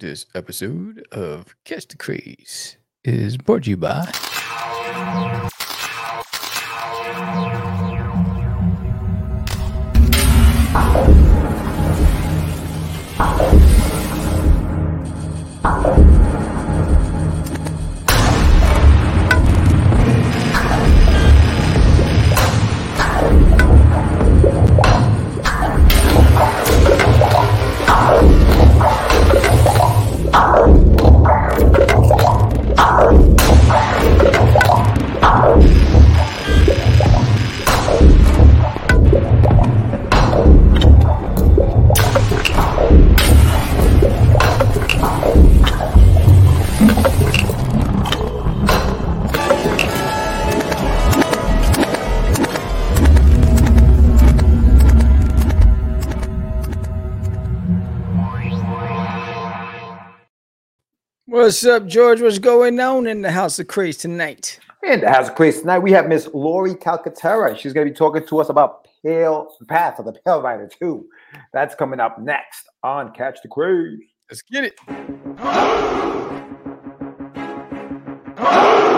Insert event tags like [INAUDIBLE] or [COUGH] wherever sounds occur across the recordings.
This episode of Catch the Craze is brought to you by. What's up, George? What's going on in the House of Craze tonight? In the House of Craze tonight, we have Miss Lori Calcaterra. She's going to be talking to us about Pale Path of the Pale Rider 2. That's coming up next on Catch the Craze. Let's get it.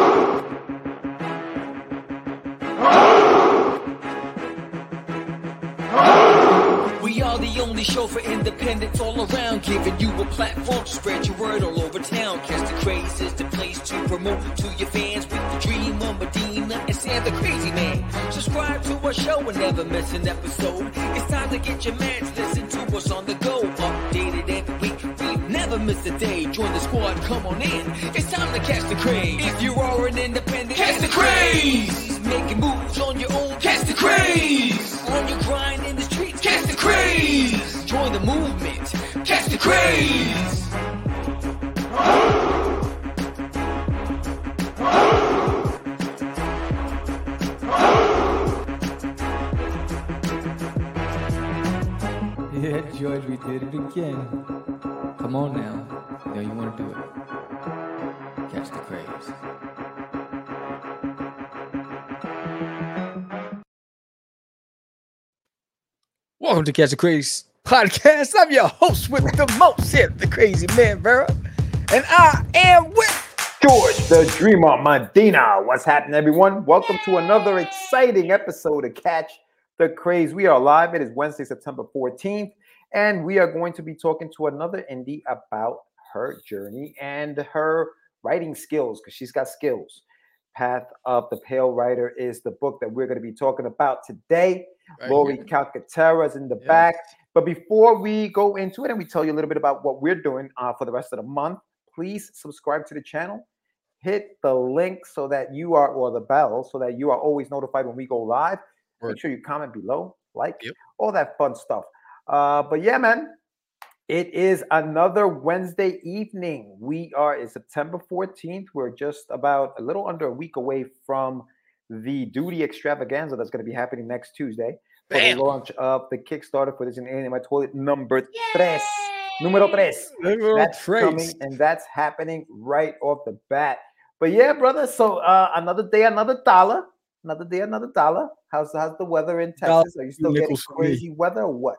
[LAUGHS] only show for independents all around, giving you a platform to spread your word all over town. Catch the craze is the place to promote to your fans with the dream of Medina and Sam the Crazy Man. Subscribe to our show and never miss an episode. It's time to get your mans, listen to us on the go. Updated every week, we never miss a day. Join the squad, come on in. It's time to catch the craze. If you are an independent, catch the craze. Making moves on your own, catch the craze. On your grind in the streets, catch the craze. Join the movement, catch the craze. Yeah, George, we did it again. Come on now. You know you want to do it. Catch the craze. Welcome to Catch the Craze podcast. I'm your host with the most here, the crazy man, Vera. And I am with George, the Dreamer Medina. What's happening, everyone? Welcome to another exciting episode of Catch the Craze. We are live. It is Wednesday, September 14th, and we are going to be talking to another indie about her journey and her writing skills because she's got skills. Path of the Pale Rider is the book that we're going to be talking about today. Right Lori. Calcaterra is in the Yes. back. But before we go into it and we tell you a little bit about what we're doing uh, for the rest of the month, please subscribe to the channel. Hit the link so that you are, or the bell, so that you are always notified when we go live. Word. Make sure you comment below, like, Yep. all that fun stuff. Uh, but yeah, man, it is another Wednesday evening. We are in September 14th. We're just about a little under a week away from the duty extravaganza that's going to be happening next Tuesday for Bam. the launch of the Kickstarter for this in Anime My Toilet number tres. Numero tres. Little That's Trace. coming and that's happening right off the bat. But yeah, brother. So uh, another day, another dollar. Another day, another dollar. How's how's the weather in Texas? Are you still getting nickels for crazy weather or what?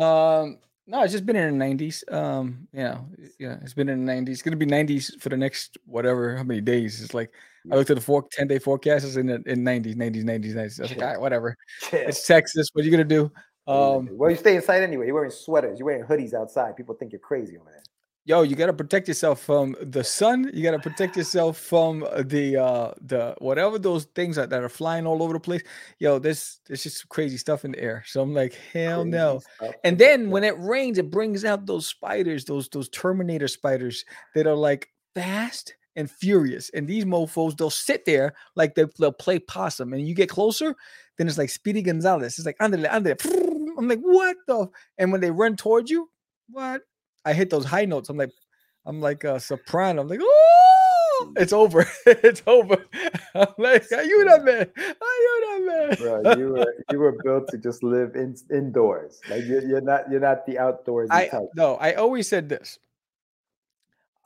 Um, no, it's just been in the 90s. Um, yeah, yeah, it's been in the 90s. It's gonna be 90s for the next whatever, how many days. It's like I looked at the four, 10 day forecast, it's in the in 90s, 90s, 90s, 90s. I was like, Chill. all right, whatever. Chill. It's Texas. What are you gonna do? Um, well, you stay inside anyway. You're wearing sweaters. You're wearing hoodies outside. People think you're crazy over there. Yo, you gotta protect yourself from the sun. You gotta protect yourself from the uh the whatever those things are that are flying all over the place. Yo, there's there's just crazy stuff in the air. So I'm like, hell Crazy no. stuff And then when it rains, it brings out those spiders, those those Terminator spiders that are like fast and furious. And these mofo's, they'll sit there like they, they'll play possum. And you get closer, then it's like Speedy Gonzalez. It's like andale, andale. [LAUGHS] I'm like, what the? And when they run towards you, what? I hit those high notes. I'm like, I'm like a soprano. I'm like, oh, it's over. [LAUGHS] it's over. [LAUGHS] I'm like, are you that man? Are you that man? Bro, [LAUGHS] you were you were built to just live in, indoors. Like you're, you're not you're not the outdoors I type. no, I always said this.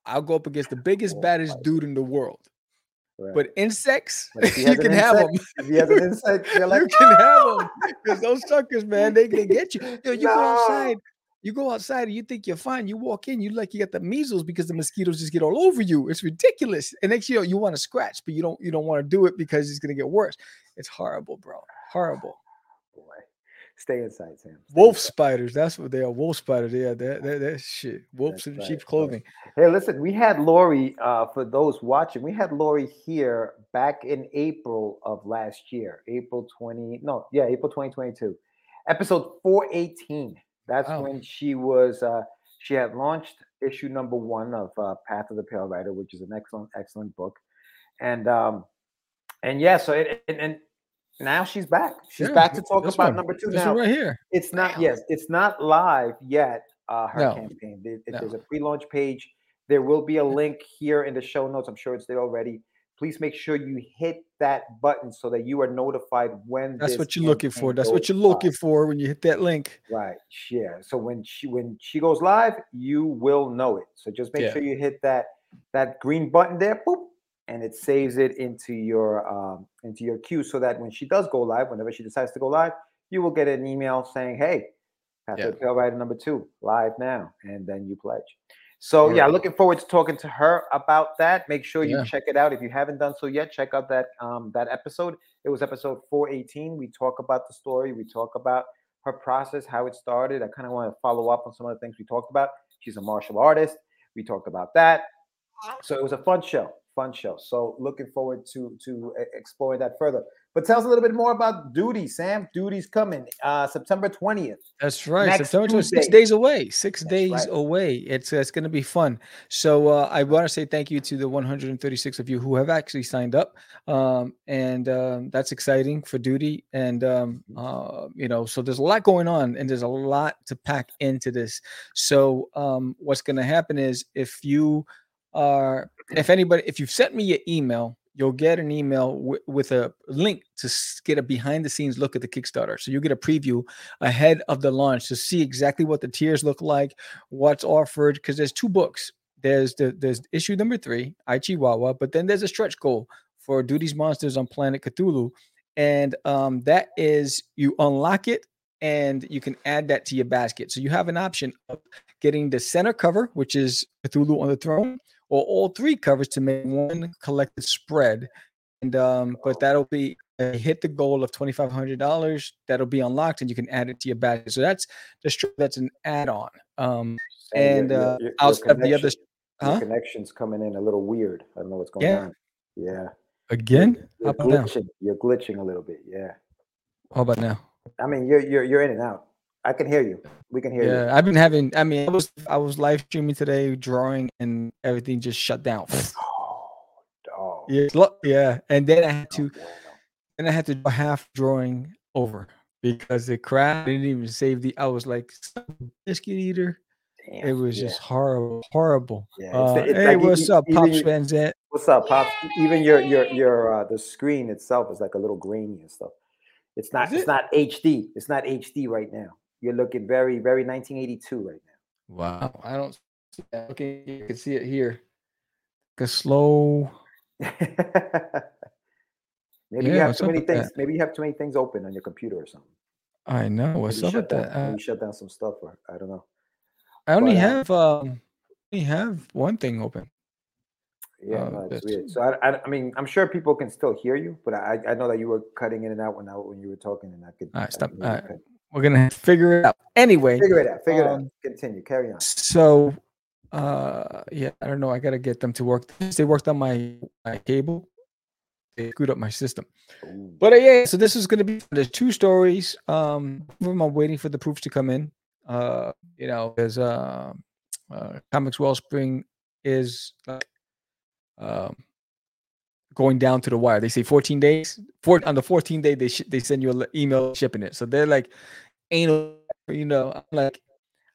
I'll go up against the biggest, Oh, baddest dude in the world. Right. But insects, you can have them. insect- if he has an insect, you're like, you can have ah! them because those suckers, man, they, they get you. Yo, you go outside. You go outside and you think you're fine. You walk in, you like you got the measles because the mosquitoes just get all over you. It's ridiculous. And next year you want to scratch, but you don't you don't want to do it because it's gonna get worse. It's horrible, bro. Horrible. [SIGHS] Boy. Stay inside, Sam. Stay Wolf inside. spiders. That's what they are. Wolf spiders. Yeah, that that, that shit. Wolves in right, sheep's right. clothing. Hey, listen, we had Lori, uh, for those watching, we had Lori here back in April of last year, April 20, no, yeah, April 2022, episode 418. That's Wow. when she was, uh, she had launched issue number one of uh, Path of the Pale Rider, which is an excellent, excellent book. And, um, and yeah, so it, and, and now she's back. She's Yeah, back to talk about one. number two This now. right here. It's not yes, it's not live yet. Uh, her No. campaign. There- No. There's a pre-launch page. There will be a link here in the show notes. I'm sure it's there already. Please make sure you hit that button so that you are notified when. That's what you're looking for. That's what you're looking live. for when you hit that link. Right. Yeah. So when she when she goes live, you will know it. So just make Yeah. sure you hit that that green button there, boop, and it saves it into your um into your queue so that when she does go live, whenever she decides to go live, you will get an email saying, "Hey, Path Yeah. Rider number two live now," and then you pledge. So yeah, looking forward to talking to her about that. Make sure you Yeah. check it out if you haven't done so yet. Check out that um that episode. It was episode 418. We talk about the story. We talk about her process, how it started. I kind of want to follow up on some of the things we talked about. She's a martial artist. We talked about that. So it was a fun show, fun show. So looking forward to to e- exploring that further. But tell us a little bit more about Duty, Sam. Duty's coming uh September 20th. That's right. Next September 26, six days away. Six That's days right. away. It's uh, it's going to be fun. So uh, I want to say thank you to the 136 of you who have actually signed up, um, and um, that's exciting for duty. And um, uh, you know, so there's a lot going on, and there's a lot to pack into this. So um, what's going to happen is if you are, if anybody, if you've sent me your email. You'll get an email wi- with a link to get a behind the scenes look at the Kickstarter. So you'll get a preview ahead of the launch to see exactly what the tiers look like, what's offered. Because there's two books. There's the there's issue number three, Aichiwawa, but then there's a stretch goal for Duty's Monsters on Planet Cthulhu, and um, that is you unlock it and you can add that to your basket. So you have an option of getting the center cover, which is Cthulhu on the throne, or all three covers to make one collected spread. And um, but that'll be uh, hit the goal of twenty five hundred dollars. That'll be unlocked, and you can add it to your basket. So that's the str- that's an add on. Um, Sam, and your- uh, your- your the other. Huh? connection's coming in a little weird. I don't know what's going Yeah. on. Yeah. Again? You're about now? glitching. You're glitching a little bit. Yeah. How about now? I mean, you're you're you're in and out. I can hear you. We can hear you. Yeah, I've been having. I mean, I was I was live streaming today, drawing, and everything just shut down. Oh, [LAUGHS] dog. yeah, yeah, and then I had Oh, to, bueno. and I had to half drawing over because it crashed. Didn't even save the. I was like, "Son of a biscuit eater. Damn, It was yeah. just horrible, horrible. Yeah, it's Uh, the- it's hey, like what's up, Pops Van Zant? What's up, pops? Even your your your uh the screen itself is like a little grainy and stuff. It's not Is it's it? not HD. It's not HD right now. You're looking very very 1982 right now. Wow, I don't. See that. Okay, you can see it here. A slow. now. [LAUGHS] maybe you have too many things. that? Maybe you have too many things open on your computer or something. I know. What's maybe up with down, that? Uh, maybe shut down some stuff or I don't know. I only but, uh, have um, I only have one thing open. Yeah, Uh, no, it's that's- weird. So I, I, I mean, I'm sure people can still hear you, but I, I know that you were cutting in and out when I, when you were talking, and I could. All right, I stop. could All maybe right. We're gonna figure it out anyway. Figure it out. Figure it out. Um, Continue. Carry on. So, uh, yeah, I don't know. I gotta get them to work. They worked on my my cable. They screwed up my system. Ooh. But uh, yeah, so this is gonna be there's two stories. Um, one of them I'm waiting for the proofs to come in. Uh, you know, there's uh, uh Comix Wellspring is like um going down to the wire. They say 14 days. Four on the 14th day they sh- they send you an email shipping it. So they're like, ain't you know, I'm like,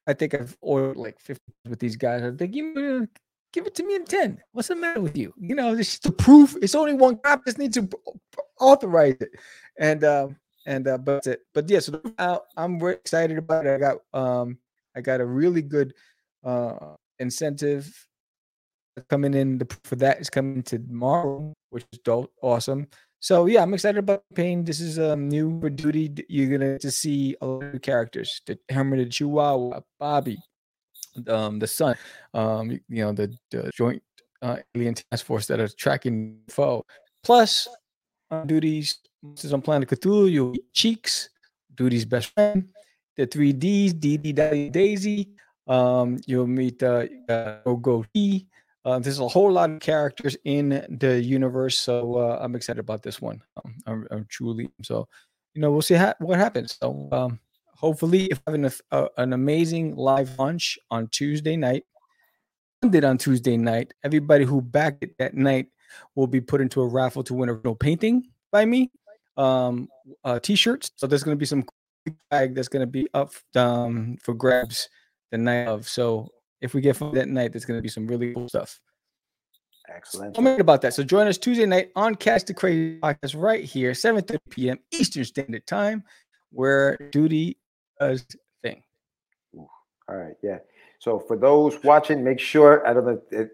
I think I've ordered like 50 with these guys. I think you give it to me in 10. What's the matter with you? You know, it's just the proof. It's only one copy. Just need to authorize it. And um and uh but it. But yeah, so I, I'm very excited about it. I got um I got a really good uh incentive coming in the, for that is coming tomorrow, which is dope, awesome. So yeah, I'm excited about Pain. This is um, new for Duty. You're gonna get to see a lot of characters: the Herman the Chihuahua, Bobby, um, the Sun, um, you, you know, the, the Joint uh, Alien Task Force that are tracking foe. Plus, on Duty's, monsters on Planet Cthulhu, you'll meet Cheeks, Duty's best friend, the three Ds, DD Daddy Daisy. Um, you'll meet uh, uh. Uh, there's a whole lot of characters in the universe, so uh, I'm excited about this one. Um, I'm, I'm truly so. You know, we'll see ha- what happens. So, um, hopefully, if having a, a, an amazing live lunch on Tuesday night, did on Tuesday night, everybody who backed it that night will be put into a raffle to win a real painting by me, um, uh, t-shirts. So there's going to be some bag that's going to be up um, for grabs the night of. So if we get fun that night, there's going to be some really cool stuff. Excellent. I'm excited about that. So join us Tuesday night on Cast the Crazy podcast right here, 7:30 p.m. Eastern Standard Time, where duty does thing. All right, yeah. So for those watching, make sure I don't know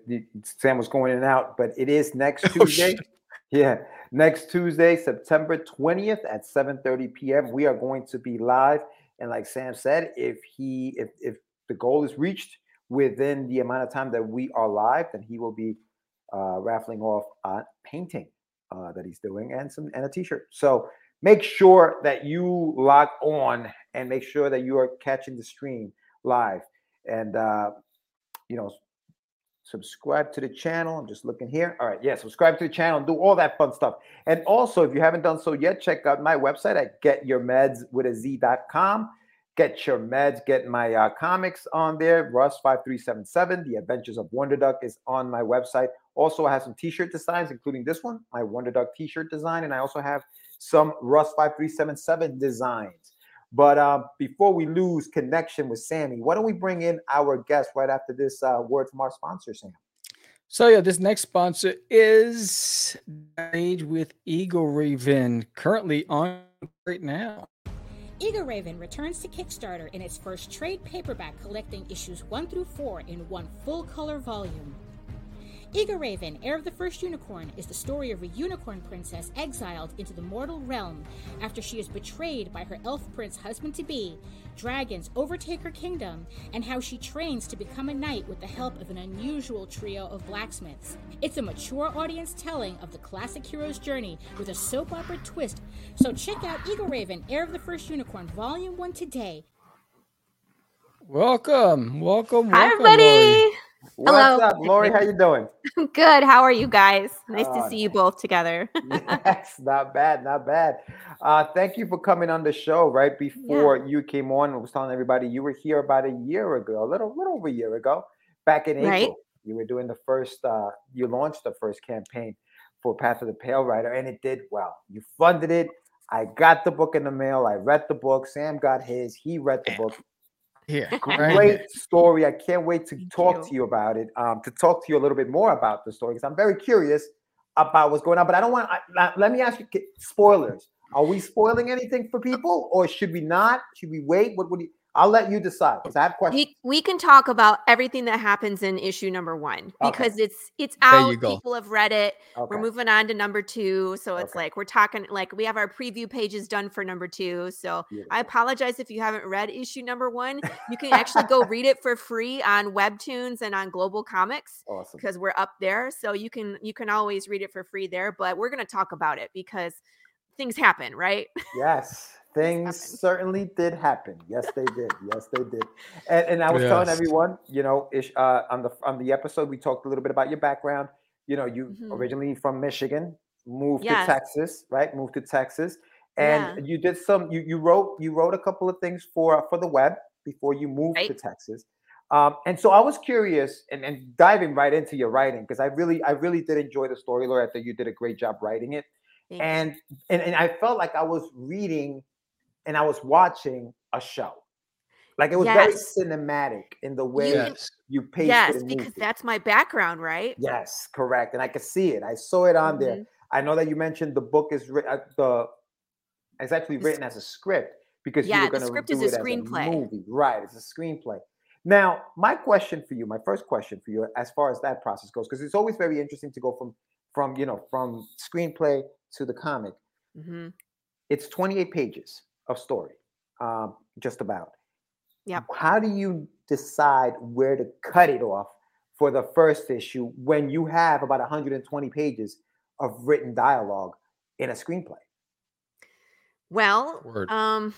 Sam was going in and out, but it is next [LAUGHS] Oh, Tuesday. shit. yeah, next Tuesday, September 20th at 7:30 p.m. We are going to be live. And like Sam said, if he if if the goal is reached within the amount of time that we are live, then he will be uh, raffling off a painting uh, that he's doing and some and a t-shirt. So make sure that you log on and make sure that you are catching the stream live. And uh, you know subscribe to the channel. I'm just looking here. All right. Yeah subscribe to the channel and do all that fun stuff. And also if you haven't done so yet check out my website at getyourmeds with a z.com get your meds get my uh, comics on there russ 5377 the adventures of wonder duck is on my website also i have some t-shirt designs including this one my wonder duck t-shirt design and i also have some russ 5377 designs but uh, before we lose connection with Sammy, why don't we bring in our guest right after this uh, word from our sponsor, Sam? So yeah, this next sponsor is Age with Eagle Raven, currently on right now. Eagle Raven returns to Kickstarter in its first trade paperback collecting issues 1 through 4 in one full color volume. Eagle Raven, heir of the first unicorn, is the story of a unicorn princess exiled into the mortal realm after she is betrayed by her elf prince husband to be. Dragons overtake her kingdom, and how she trains to become a knight with the help of an unusual trio of blacksmiths. It's a mature audience telling of the classic hero's journey with a soap opera twist. So check out Eagle Raven, heir of the first unicorn, volume 1 today. Welcome, welcome, Hi, welcome, everybody. Lori. What's Hello. up, Lori? How you doing? [LAUGHS] Good. How are you guys? Nice to see you both together. [LAUGHS] yes, not bad, not bad. Uh, thank you for coming on the show. Right before you came on, I was telling everybody you were here about a year ago, a little, little over a year ago, back in April. Right. You were doing the first, uh, you launched the first campaign for Path of the Pale Rider, and it did well. You funded it. I got the book in the mail. I read the book. Sam got his. He read the book. Here, [LAUGHS] Great here. story. I can't wait to Thank talk you. to you about it. Um, to talk to you a little bit more about the story because I'm very curious about what's going on. But I don't want. I, let me ask you, spoilers. Are we spoiling anything for people, or should we not? Should we wait? What would you? I'll let you decide because I have questions. we we can talk about everything that happens in issue number one Okay. because it's it's There out. you go. People have read it. Okay. We're moving on to number two. So it's Okay. like we're talking like we have our preview pages done for number two. So I apologize if you haven't read issue number one. You can actually go read it for free on Webtoons and on GlobalComix. Awesome. because we're up there so you can you can always read it for free there but we're going to talk about it because things happen right Yes, things happened. certainly did happen. Yes, they did. Yes, they did. And, and I was telling everyone, you know, ish, uh, on the on the episode, we talked a little bit about your background. You know, you Mhm. originally from Michigan, moved Yes. to Texas, right? Moved to Texas, and Yeah. you did some. You you wrote you wrote a couple of things for for the web before you moved to Texas. Um, and so I was curious and, and diving right into your writing because I really I really did enjoy the story, Laura. I think you did a great job writing it Thank and, and and I felt like I was reading and I was watching a show. Like it was Yes. very cinematic in the way can- Yes. you paced yes it and because that's my background right yes, correct. And I could see it. I saw it on there. Mhm. I know that you mentioned the book is written. The it's actually written as a script because Yeah, you were going to script do is a it screenplay. as a movie, right? It's a screenplay. Now, my question for you, my first question for you, as far as that process goes, because it's always very interesting to go from from you know from screenplay to the comic, hmm it's 28 pages of story, um, just about. Yep. How do you decide where to cut it off for the first issue when you have about 120 pages of written dialogue in a screenplay? Well, Word. um,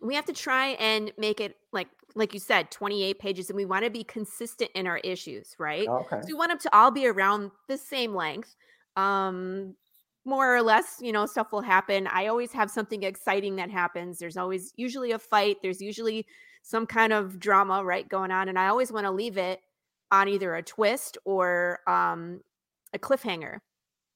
we have to try and make it like like you said, 28 pages, and we want to be consistent in our issues, right? Okay. So we want them to all be around the same length. Um, more or less, you know, stuff will happen. I always have something exciting that happens. There's always usually a fight. There's usually some kind of drama, right, going on, and I always want to leave it on either a twist or um, a cliffhanger.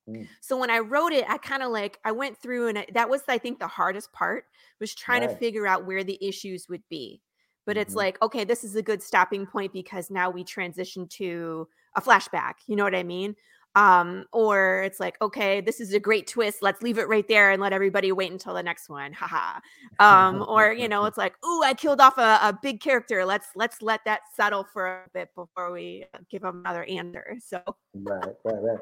Mm. So when I wrote it, I kind of like I went through and I, that was I think the hardest part was trying to figure out where the issues would be. But it's Mhm. like, okay, this is a good stopping point because now we transition to a flashback. You know what I mean? Um, or it's like, okay, this is a great twist. Let's leave it right there and let everybody wait until the next one. Haha. Um, [LAUGHS] or you know, it's like, oh, I killed off a, a big character. Let's let's let that settle for a bit before we give them another answer. So Right, right, right.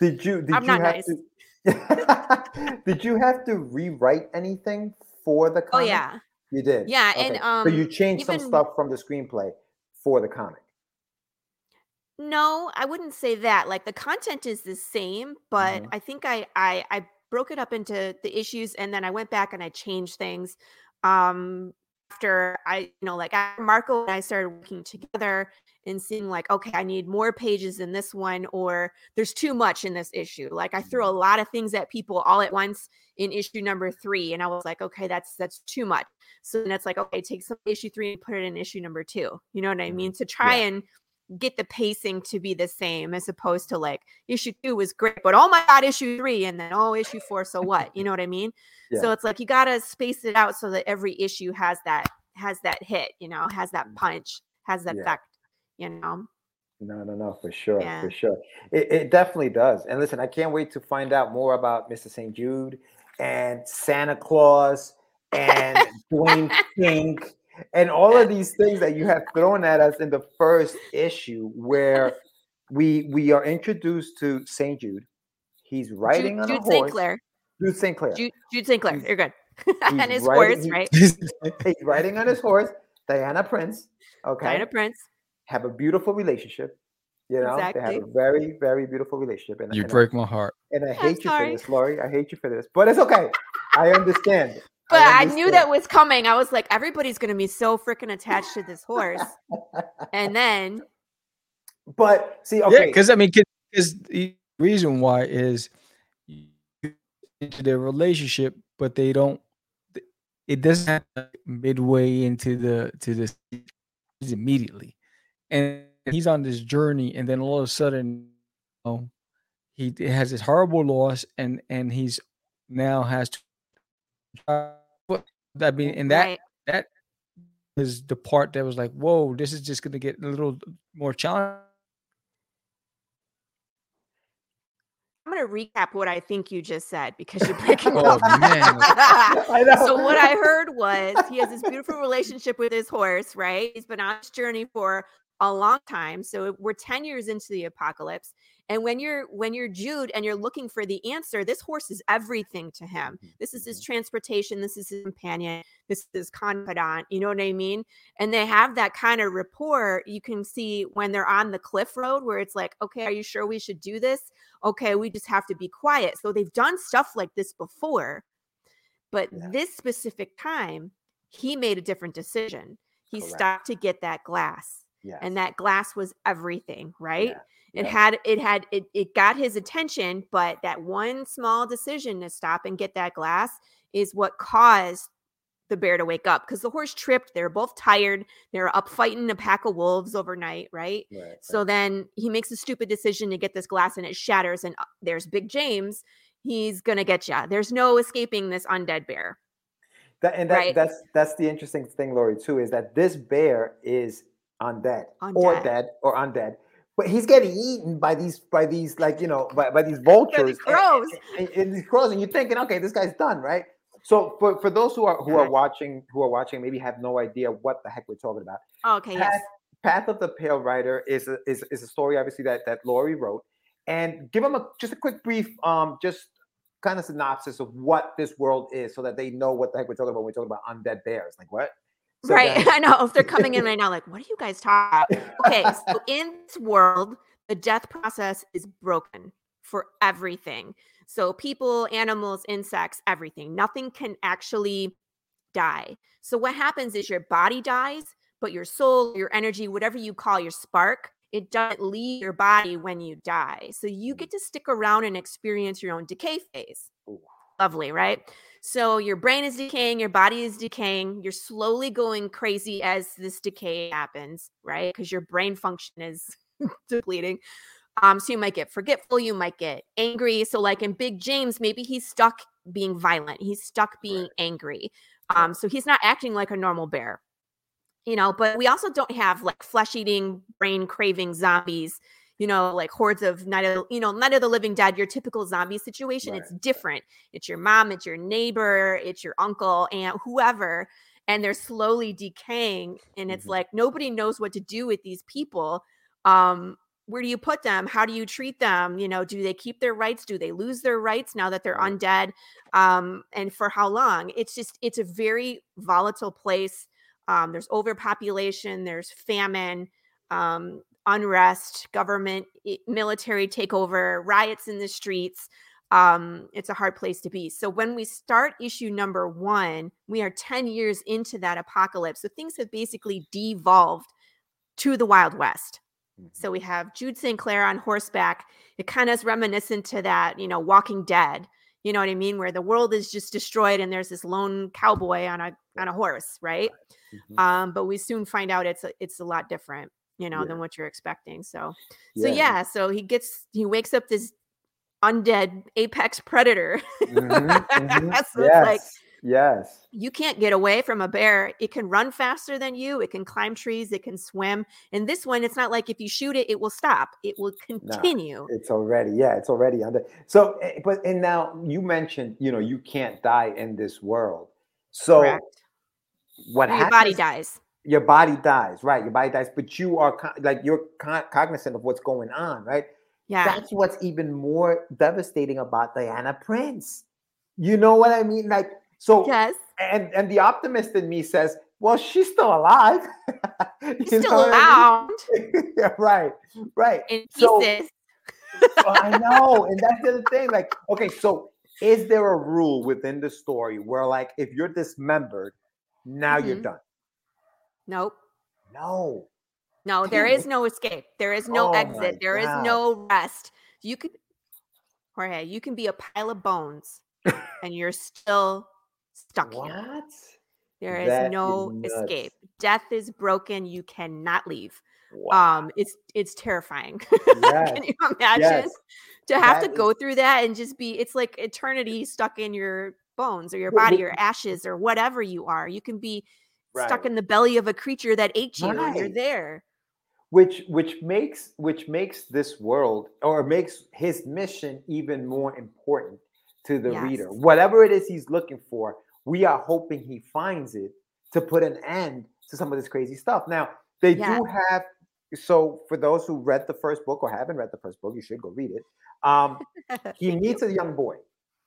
Did you did I'm you not have nice. to [LAUGHS] did you have to rewrite anything for the comic? oh yeah. You did. Yeah, and, um, so you changed some stuff from the screenplay for the comic. No, I wouldn't say that. Like the content is the same, but Mhm. I think I I I broke it up into the issues and then I went back and I changed things. Um after I, you know, like after Marco and I started working together and seeing like, okay, I need more pages in this one, or there's too much in this issue. Like I threw a lot of things at people all at once in issue number three, and I was like, okay, that's that's too much. So then it's like, okay, take some issue three and put it in issue number two. You know what I Mhm. mean? To try Yeah. and get the pacing to be the same as opposed to like issue two was great, but oh my god, issue three, and then oh issue four, so what? You know what I mean? So it's like you gotta space it out so that every issue has that has that hit, you know, has that punch, has that Mm. Yeah. effect, you know. No, no, no, for sure, Yeah. for sure. It, it definitely does. And listen, I can't wait to find out more about Mr. St. Jude and Santa Claus and [LAUGHS] Dwayne Pink and all of these things that you have thrown at us in the first issue where we we are introduced to St. Jude. He's riding Jude, on a Jude horse. St. Clair. Jude St. Clair. Jude, Jude St. Clair. He's- You're good. [LAUGHS] and his riding- horse, he- right? [LAUGHS] He's riding on his horse, Diana Prince. Okay. Diana Prince. have a beautiful relationship. You know, they have a very, very beautiful relationship. And, You and I- break my heart. and I I'm hate you sorry. for this, Lori. I hate you for this, but it's okay. I understand. But I, knew understand. that was coming. I was like, everybody's gonna be so freaking attached to this horse. [LAUGHS] and then But see, okay, because I mean, because the reason why is into their relationship, but they don't. It doesn't happen midway into the to this immediately, and he's on this journey, and then all of a sudden, you know, he has this horrible loss, and and he's now has to. I mean, and that right. that is the part that was like, whoa, this is just going to get a little more challenging. I'm gonna recap what I think you just said because you're breaking [LAUGHS] Oh, up. man. [LAUGHS] I know. so what I heard was he has this beautiful relationship with his horse, right? He's been on this journey for a long time. So we're 10 years into the apocalypse. And when you're when you're Jude and you're looking for the answer, this horse is everything to him. Mm-hmm. This is his mm-hmm. transportation, this is his companion, this is his confidant, you know what I mean? And they have that kind of rapport. You can see when they're on the cliff road where it's like, okay, are you sure we should do this? Okay, we just have to be quiet. So they've done stuff like this before. But Yeah. this specific time, he made a different decision. He Correct. stopped to get that glass. Yes. And that glass was everything, right? Yeah, It yeah. had it had it it got his attention, but that one small decision to stop and get that glass is what caused the bear to wake up because the horse tripped. They're both tired. They were up fighting a pack of wolves overnight, right? Right, So then he makes a stupid decision to get this glass and it shatters. And uh, there's Big James. He's gonna get you. There's no escaping this undead bear. That, and that, right. that's that's the interesting thing, Lori, too, is that this bear is undead, or dead or undead, but he's getting eaten by these by these like you know by, by these vultures, and- crows. and, and these crows, and you're thinking, okay, this guy's done, right? So for, for those who are who are watching who are watching, maybe have no idea what the heck we're talking about. Okay, yes. Path, Path of the Pale Rider is a, is, is a story obviously that that Lori wrote, and give them a just a quick brief um just kind of synopsis of what this world is, so that they know what the heck we're talking about. When we're talking about undead bears. Like what? So right. [LAUGHS] I know. If they're coming in [LAUGHS] right now, like, what are you guys talking about? Okay. So in this world, the death process is broken for everything. So people, animals, insects, everything. Nothing can actually die. So what happens is your body dies, but your soul, your energy, whatever you call your spark, it doesn't leave your body when you die. So you mm. get to stick around and experience your own decay phase. Ooh. Lovely, right? So your brain is decaying, your body is decaying, you're slowly going crazy as this decay happens, right? Because your brain function is [LAUGHS] depleting. Um, so you might get forgetful, you might get angry. So, like in Big James, maybe he's stuck being violent, he's stuck being angry. Um, so he's not acting like a normal bear, you know. But we also don't have like flesh eating, brain craving zombies, you know, like hordes of night of you know, night of the living dead, your typical zombie situation. It's different. It's your mom, it's your neighbor, it's your uncle, aunt, whoever. And they're slowly decaying. And it's Mhm. like nobody knows what to do with these people. Um, where do you put them? How do you treat them? You know, do they keep their rights? Do they lose their rights now that they're undead? Um, and for how long? It's just, it's a very volatile place. Um, there's overpopulation, there's famine, um, unrest, government, military takeover, riots in the streets. Um, it's a hard place to be. So when we start issue number one, we are 10 years into that apocalypse. So things have basically devolved to the Wild West. So we have Jude St. Clair on horseback. It kind of is reminiscent to that, you know, Walking Dead. You know what I mean? Where the world is just destroyed and there's this lone cowboy on a on a horse, right? Mhm. Um, but we soon find out it's a, it's a lot different, you know, Yeah. than what you're expecting. So so Yeah. yeah, so he gets he wakes up this undead apex predator. Mhm, [LAUGHS] mhm. So it's like yes. yes. you can't get away from a bear. It can run faster than you. It can climb trees. It can swim. And this one, it's not like if you shoot it, it will stop. It will continue. It's already, yeah, it's already under. So, eh, but and now you mentioned, you know, you can't die in this world. So, Correct. what Your happens? body dies. Your body dies, right? Your body dies, but you are like you're co- cognizant of what's going on, right? Yeah. That's what's even more devastating about Diana Prince. You know what I mean? Like, so, yes. and and the optimist in me says, well, she's still alive. [LAUGHS] she's still what I mean? around [LAUGHS] yeah, right, right. in So- pieces. So I know, and that's the other thing. Like, okay, so is there a rule within the story where, like, if you're dismembered, now you're Mhm. done? Nope. No. No, there is no escape. There is no Oh exit. There is God. no rest. You could, Jorge, you can be a pile of bones and you're still stuck here. What? There is That is no nuts. escape. Death is broken. You cannot leave. Wow. Um, it's it's terrifying. Yes, [LAUGHS] Can you imagine yes. to have That to is- go through that and just be? It's like eternity stuck in your bones or your body or ashes or whatever you are. You can be stuck in the belly of a creature that ate you, and you're there. which which makes which makes this world or makes his mission even more important to the reader. Whatever it is he's looking for, we are hoping he finds it to put an end to some of this crazy stuff. Now, they Yeah. do have so for those who read the first book or haven't read the first book, you should go read it. Um, [LAUGHS] he meets a young boy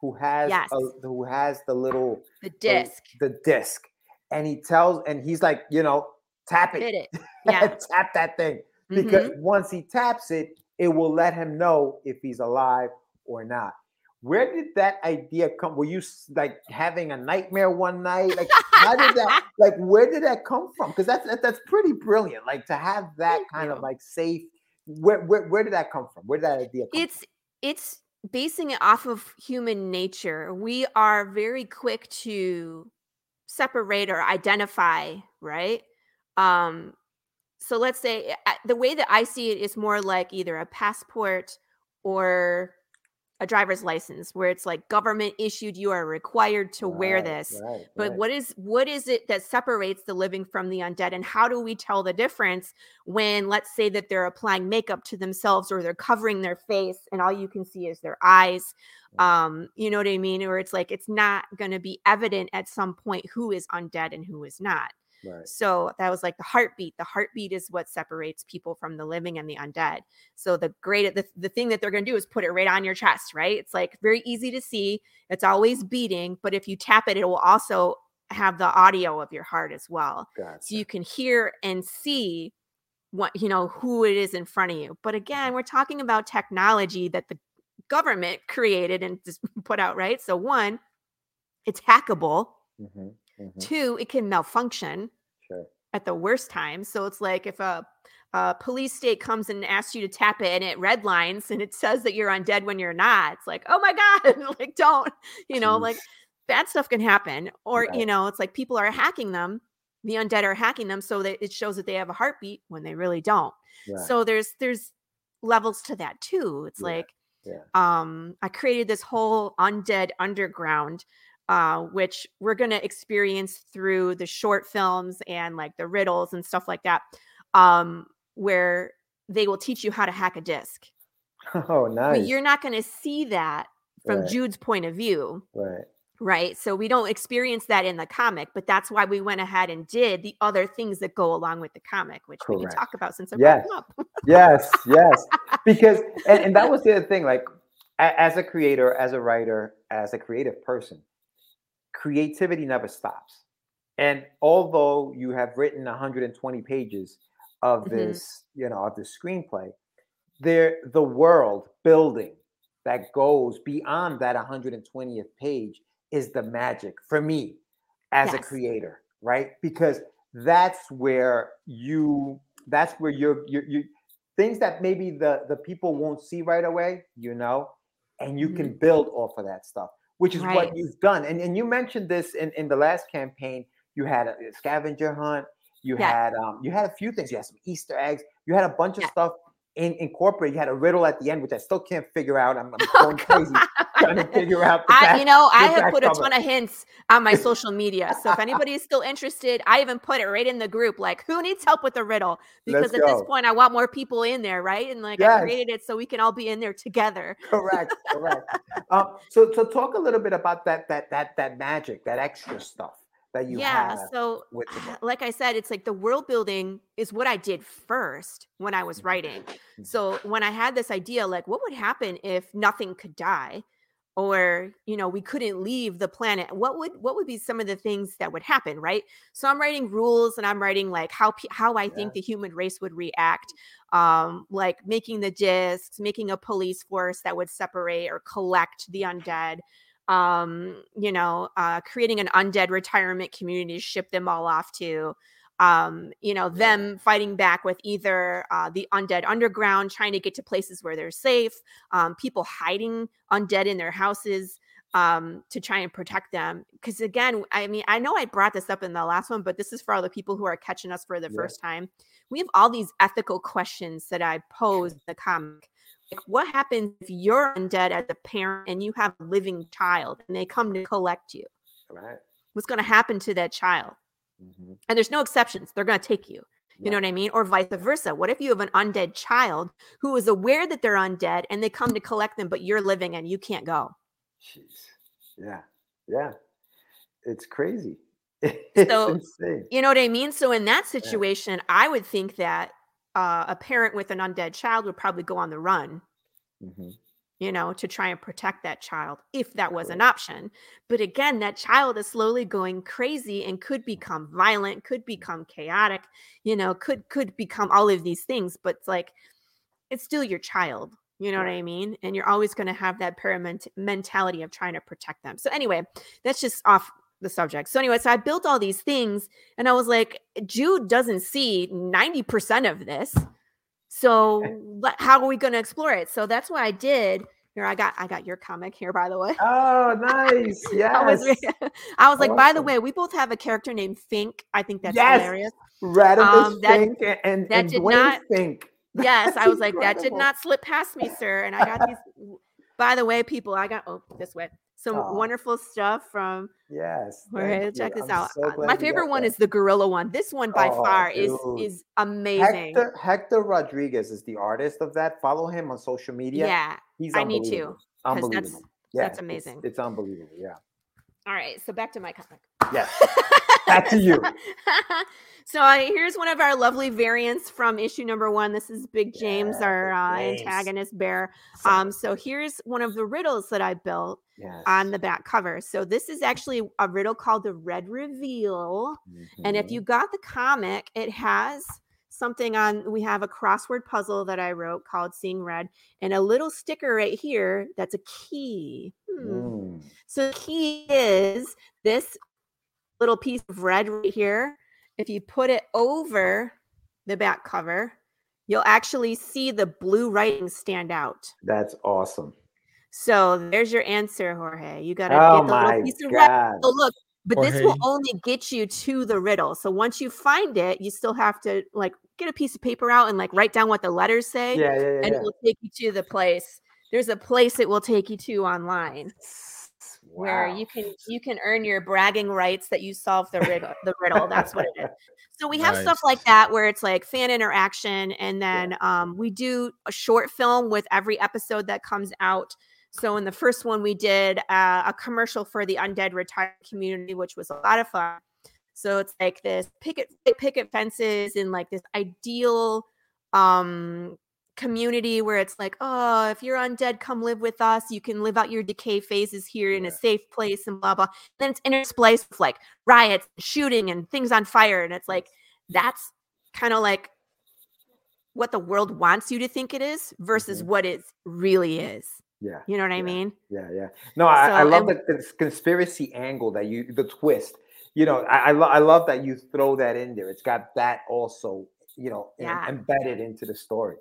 who has Yes. a, who has the little the the- disc. the disc, and he tells and he's like, you know, tap it, it. [LAUGHS] Yeah. tap that thing Mhm. because once he taps it, it will let him know if he's alive or not. Where did that idea come? Were you like having a nightmare one night? Like, how did that? [LAUGHS] Like, where did that come from? Because that's that, that's pretty brilliant. Like to have that Thank kind of like safe. Where, where where did that come from? Where did that idea come it's it's basing it off of human nature we are very quick to separate or identify right? Um so let's say uh, the way that i see it is more like either a passport or a driver's license where it's like government issued you are required to from? wear this right, but right. what is what is it that separates the living from the undead and how do we tell the difference when let's say that they're applying makeup to themselves or they're covering their face and all you can see is their eyes um you know what i mean or it's like it's not going to be evident at some point who is undead and who is not Right. So that was like the heartbeat. The heartbeat is what separates people from the living and the undead. So the great the, the thing that they're going to do is put it right on your chest, right? It's like very easy to see. It's always beating, but if you tap it, it will also have the audio of your heart as well. Gotcha. So you can hear and see what you know who it is in front of you. But again, we're talking about technology that the government created and just [LAUGHS] put out, right? So one, it's hackable. Mhm, mhm, Two, it can malfunction Sure. at the worst time. So it's like if a, a police state comes and asks you to tap it and it redlines and it says that you're undead when you're not, it's like, oh my God, [LAUGHS] like don't, you know, like [LAUGHS] bad stuff can happen. Or, Right. you know, it's like people are hacking them. The undead are hacking them so that it shows that they have a heartbeat when they really don't. Right. So there's there's levels to that too. It's Yeah, like yeah. um I created this whole undead underground uh which we're going to experience through the short films and like the riddles and stuff like that um where they will teach you how to hack a disc. [LAUGHS] Oh, nice. But you're not going to see that from Right. Jude's point of view right. right? So we don't experience that in the comic, but that's why we went ahead and did the other things that go along with the comic, which we can talk about since I brought Yes. them up. yes yes because and, and that [LAUGHS] was the other thing like as a creator as a writer as a creative person creativity never stops. And although you have written 120 pages of Mhm. this you know of this screenplay there the world building that goes beyond that 120th page is the magic for me as a creator right? Because that's where you that's where you're you you things that maybe the the people won't see right away you know and you can build off of that stuff which is Right. what you've done and and you mentioned this in in the last campaign. You had a scavenger hunt you Yeah. had um you had a few things. You had some easter eggs. You had a bunch of Yeah. stuff in incorporated. You had a riddle at the end which i still can't figure out. I'm, I'm [LAUGHS] Oh, going crazy [LAUGHS] trying to figure out I, you know, I have put a ton of hints on my [LAUGHS] social media. So if anybody is still interested, I even put it right in the group. Like, who needs help with the riddle? Because Let's at this point, I want more people in there, right? And like, Yes. I created it so we can all be in there together. correct correct [LAUGHS] um so so talk a little bit about that that that that magic that extra stuff that you yeah. have So, [SIGHS] like I said, it's like the world building is what I did first when I was Mhm. writing. Mhm. So when I had this idea, like, what would happen if nothing could die? Or you know we couldn't leave the planet what would what would be some of the things that would happen right? So i'm writing rules and i'm writing like how how i think the human race would react um like making the discs making a police force that would separate or collect the undead um you know uh creating an undead retirement community to ship them all off to um you know them fighting back with either uh, the undead underground trying to get to places where they're safe um, people hiding undead in their houses um, to try and protect them. Because again i mean i know i brought this up in the last one but this is for all the people who are catching us for the Yeah. first time. We have all these ethical questions that i pose in the comic. Like what happens if you're undead as a parent and you have a living child and they come to collect you? Right. What's going to happen to that child Mhm. and there's no exceptions they're going to take you you know what I mean? Or vice versa. What if you have an undead child who is aware that they're undead and they come to collect them, but you're living and you can't go? Jeez. yeah yeah it's crazy [LAUGHS] it's So, insane You know what I mean? So in that situation, I would think that uh, a parent with an undead child would probably go on the run, Mhm. You know, to try and protect that child if that was an option. But again, that child is slowly going crazy and could become violent, could become chaotic, you know, could could become all of these things. But it's like it's still your child. You know what I mean? And you're always going to have that parent mentality of trying to protect them. So anyway, that's just off the subject. So anyway, so I built all these things and I was like, Jude doesn't see 90% of this. So [LAUGHS] how are we going to explore it? So that's what I did. Here, I got I got your comic here, by the way. oh [LAUGHS] nice [LAUGHS] I was, yes I was like, by the way, we both have a character named Fink. I think that's Yes. hilarious. Radimus Um, that- Fink and, and, that and did Dwayne not- Fink. Yes, I was like, that did not slip past me, sir. And I got these. By the way, people, I got oh this way some wonderful stuff from. Yes. Right, check you. this I'm out. so My favorite one that. is the gorilla one. This one by Oh, far is dude. is amazing. Hector, Hector Rodriguez is the artist of that. Follow him on social media. yeah. He's I need to, unbelievable. that's-. Yeah, that's it's- amazing. It's, unbelievable. Yeah. All right. So back to my comic. Yes. [LAUGHS] Back to you. [LAUGHS] so uh, here's one of our lovely variants from issue number one. This is Big James, Yeah, our uh, James. antagonist bear. Um, so here's one of the riddles that I built Yes. on the back cover. So this is actually a riddle called the Red Reveal. And if Mhm. you got the comic, it has something on. We have a crossword puzzle that I wrote called Seeing Red, and a little sticker right here that's a key. Hmm. Mm. So the key is this little piece of red right here. If you put it over the back cover, you'll actually see the blue writing stand out. That's awesome. So there's your answer, Jorge. You got to Oh get the little piece of red. god. So look, but this will only get you to the riddle. So once you find it, you still have to like get a piece of paper out and like write down what the letters say, Yeah, yeah, yeah. and yeah. it will take you to the place. There's a place it will take you to online where Wow. you can you can earn your bragging rights that you solved the riddle. the riddle. That's what it is. So we have stuff like that where it's like fan interaction, and then um, we do a short film with every episode that comes out. So in the first one, we did uh, a commercial for the undead retired community, which was a lot of fun. So it's like this picket picket fences in like this ideal um community where it's like, oh, if you're undead, come live with us. You can live out your decay phases here in a safe place and blah blah. Then it's interspliced with like riots, shooting, and things on fire. And it's like that's kind of like what the world wants you to think it is versus Mhm. what it really is. Yeah. You know what I mean? Yeah, yeah. No, I, I love and- the, this conspiracy angle that you, the twist. You know, I I, lo- I love that you throw that in there. It's got that also, you know, em- Yeah. embedded into the story.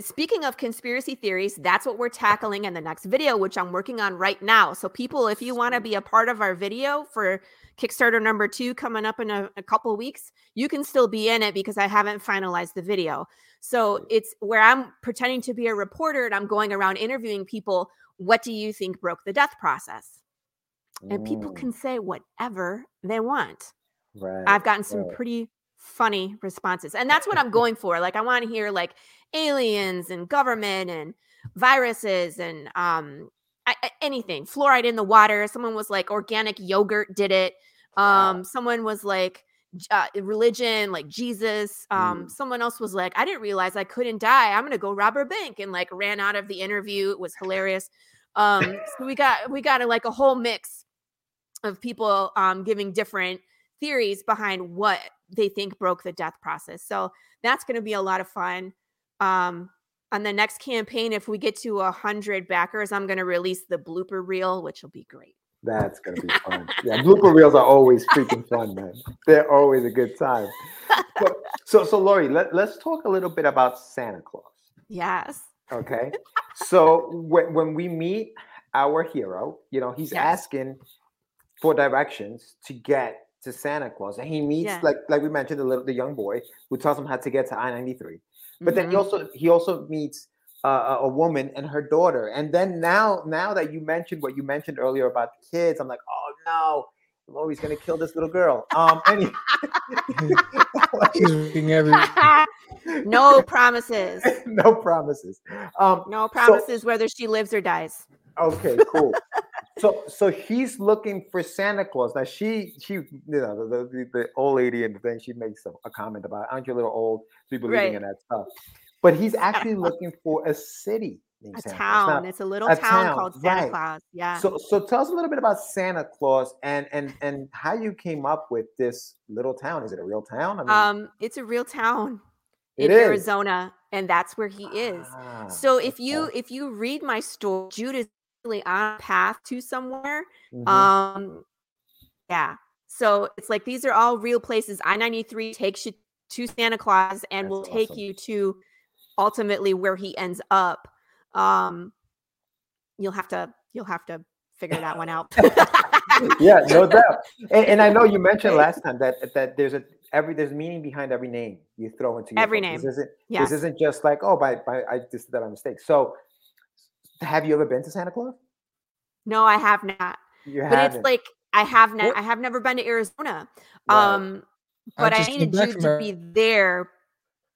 Speaking of conspiracy theories, that's what we're tackling in the next video, which I'm working on right now. So, people, if you want to be a part of our video for Kickstarter number two coming up in a, a couple weeks, you can still be in it because I haven't finalized the video. So, it's where I'm pretending to be a reporter and I'm going around interviewing people. What do you think broke the death process? And people can say whatever they want. right. I've gotten some right. pretty funny responses. And that's what I'm [LAUGHS] going for. Like I want to hear like aliens and government and viruses and um I, anything. Fluoride in the water. Someone was like organic yogurt did it. Wow. Um someone was like uh, religion like Jesus. Um Mm. someone else was like I didn't realize I couldn't die. I'm going to go rob a bank and like ran out of the interview. It was hilarious. Um so we got we got a, like a whole mix of people um giving different theories behind what they think broke the death process. So that's going to be a lot of fun. Um, on the next campaign, if we get to a hundred backers, I'm going to release the blooper reel, which will be great. That's gonna be fun. yeah, blooper reels are always freaking fun, man. They're always a good time. So, [LAUGHS] so, so Lori, let, let's talk a little bit about Santa Claus. Yes. Okay. so when, when we meet our hero, you know, he's Yes. asking for directions to get to Santa Claus. And he meets Yeah. like like we mentioned the little the young boy who tells him how to get to I-93. But then he Mhm. also he also meets uh, a a woman and her daughter. And then now now that you mentioned what you mentioned earlier about the kids, I'm like, oh no, Lori's gonna kill this little girl. Um [LAUGHS] any [LAUGHS] She's looking every. [LAUGHS] no promises. no promises. Um No So- promises whether she lives or dies. Okay, cool. So so he's looking for Santa Claus. Now she she you know the, the, the old lady and then she makes a, a comment about aren't you a little old to be believing Right. in that stuff. But he's [LAUGHS] actually looking for a city A Santa town. Now, it's a little a town, town, called Santa right. Claus. Yeah. so so tell us a little bit about Santa Claus and and and how you came up with this little town. Is it a real town? I mean, um, it's a real town in is. Arizona, and that's where he is. Ah, So if you okay. if you read my story, really on a path to somewhere. Mhm. Um yeah. So it's like these are all real places. I-93 takes you to Santa Claus and That's will take awesome. you to ultimately where he ends up. Um you'll have to you'll have to figure that one out. [LAUGHS] yeah, no doubt. And, and I know you mentioned [LAUGHS] last time that that there's a every there's meaning behind every name you throw into your Every book. This name. isn't Yes. this isn't just like oh by by I just did that mistake. So have you ever been to Santa Claus? No, I have not. You But haven't. it's like I have not What- I have never been to Arizona. Um but I, came needed you to be there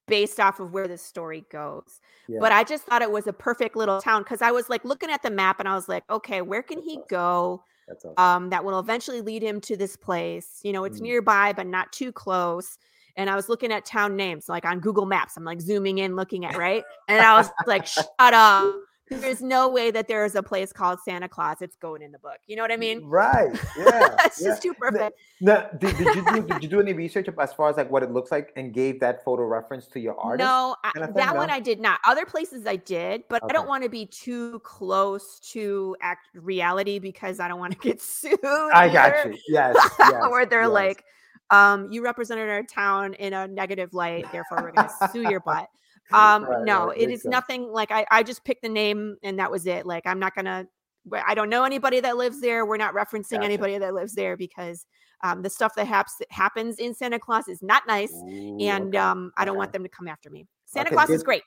based off of where the story goes. Yeah. But I just thought it was a perfect little town because I was like looking at the map and I was like, okay, where can he go? Awesome. um, that will eventually lead him to this place. You know, it's Mm. nearby, but not too close. And I was looking at town names, like on Google Maps. I'm like zooming in, looking at right, and I was like, "Shut up! There's no way that there is a place called Santa Claus. It's going in the book. You know what I mean? right. Yeah. [LAUGHS] it's yeah. just too perfect. Now, did, did you do did you do any research as far as like what it looks like and gave that photo reference to your artist? No, kind of that one I did not. Other places I did, but I don't want to be too close to act reality because I don't want to [LAUGHS] get sued. I got either. you. Yes. [LAUGHS] yes where they're yes. like, um, you represented our town in a negative light, therefore we're gonna sue your butt. Um, Right, no, right, it sense. nothing like I, I just picked the name and that was it. Like I'm not gonna I don't know anybody that lives there. We're not referencing Gotcha. anybody that lives there because um, the stuff that haps, happens in Santa Claus is not nice, Ooh, and okay, um, I don't okay. want them to come after me. Santa Okay, Claus is great.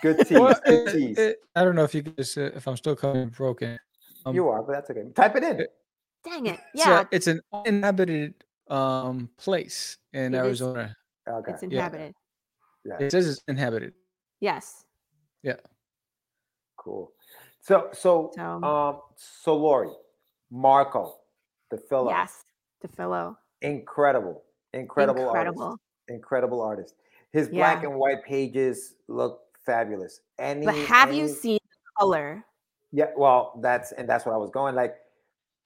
Good [LAUGHS] tease. Well, good tease. it- I don't know if you guys, uh, if I'm still coming broken. Um, you are, but that's okay. Type it in. it- Dang it! Yeah, a, it's an inhabited um place in It is. Arizona. Okay. it's yeah. inhabited. Yeah. It says it's inhabited. Yes. Yeah. Cool. So so So- um so Lori, Marco, the filler, Yes. DeFillo. incredible, incredible, Incredible. artist, incredible artist. His black and white pages look fabulous. Any, But have you seen the color? Yeah, well, that's and that's what I was going like.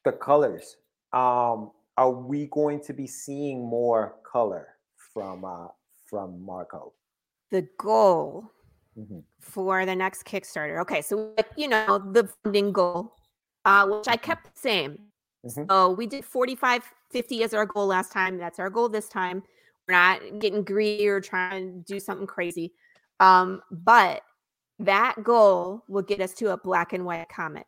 The colors. Um, are we going to be seeing more color from uh from Marco? The goal Mhm. for the next Kickstarter. Okay, so you know the funding goal, uh, which I kept the same. Mhm. So we did 45, 50 as our goal last time. That's our goal this time. We're not getting greedy or trying to do something crazy. Um, but that goal will get us to a black and white comic.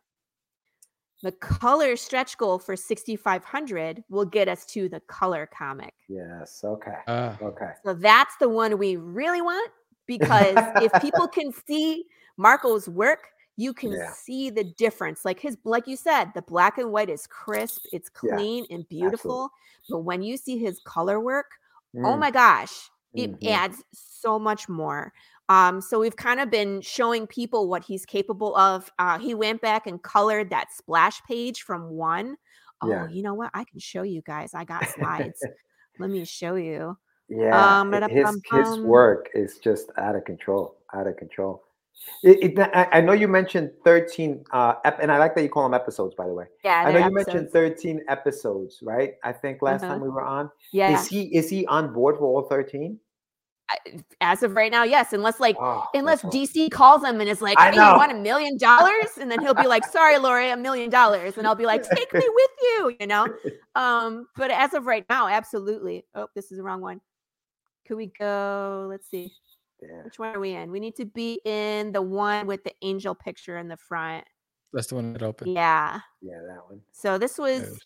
The color stretch goal for 6,500 will get us to the color comic. Yes. Okay. Uh, Okay. So that's the one we really want because if [LAUGHS] people can see Marco's work, you can Yeah. see the difference. Like his, like you said, the black and white is crisp, it's Yeah, clean and beautiful. But when you see his color work, oh Mm, my gosh, it Mhm. adds so much more. Um, so we've kind of been showing people what he's capable of. Uh, he went back and colored that splash page from one. Oh, Yeah. you know what? I can show you guys. I got [LAUGHS] slides. Let me show you. Yeah, Um, his his work is just out of control, out of control. It, it, I, I know you mentioned thirteen, uh, ep- and I like that you call them episodes. By the way, Yeah, I know you mentioned thirteen episodes, right? I think last Uh-huh. time we were on. Yeah, Is he is he on board for all thirteen? As of right now, yes. Unless like, Oh, unless. DC calls him and is like, I "Hey, you want a million dollars?" and then he'll be like, "Sorry, Lori, a million dollars," and I'll be like, "Take me [LAUGHS] with you," you know. Um, but as of right now, absolutely. Oh, this is the wrong one. Could we go? Let's see. Yeah. Which one are we in? We need to be in the one with the angel picture in the front. that's the one that opened. Yeah. Yeah, that one. So this was Yes.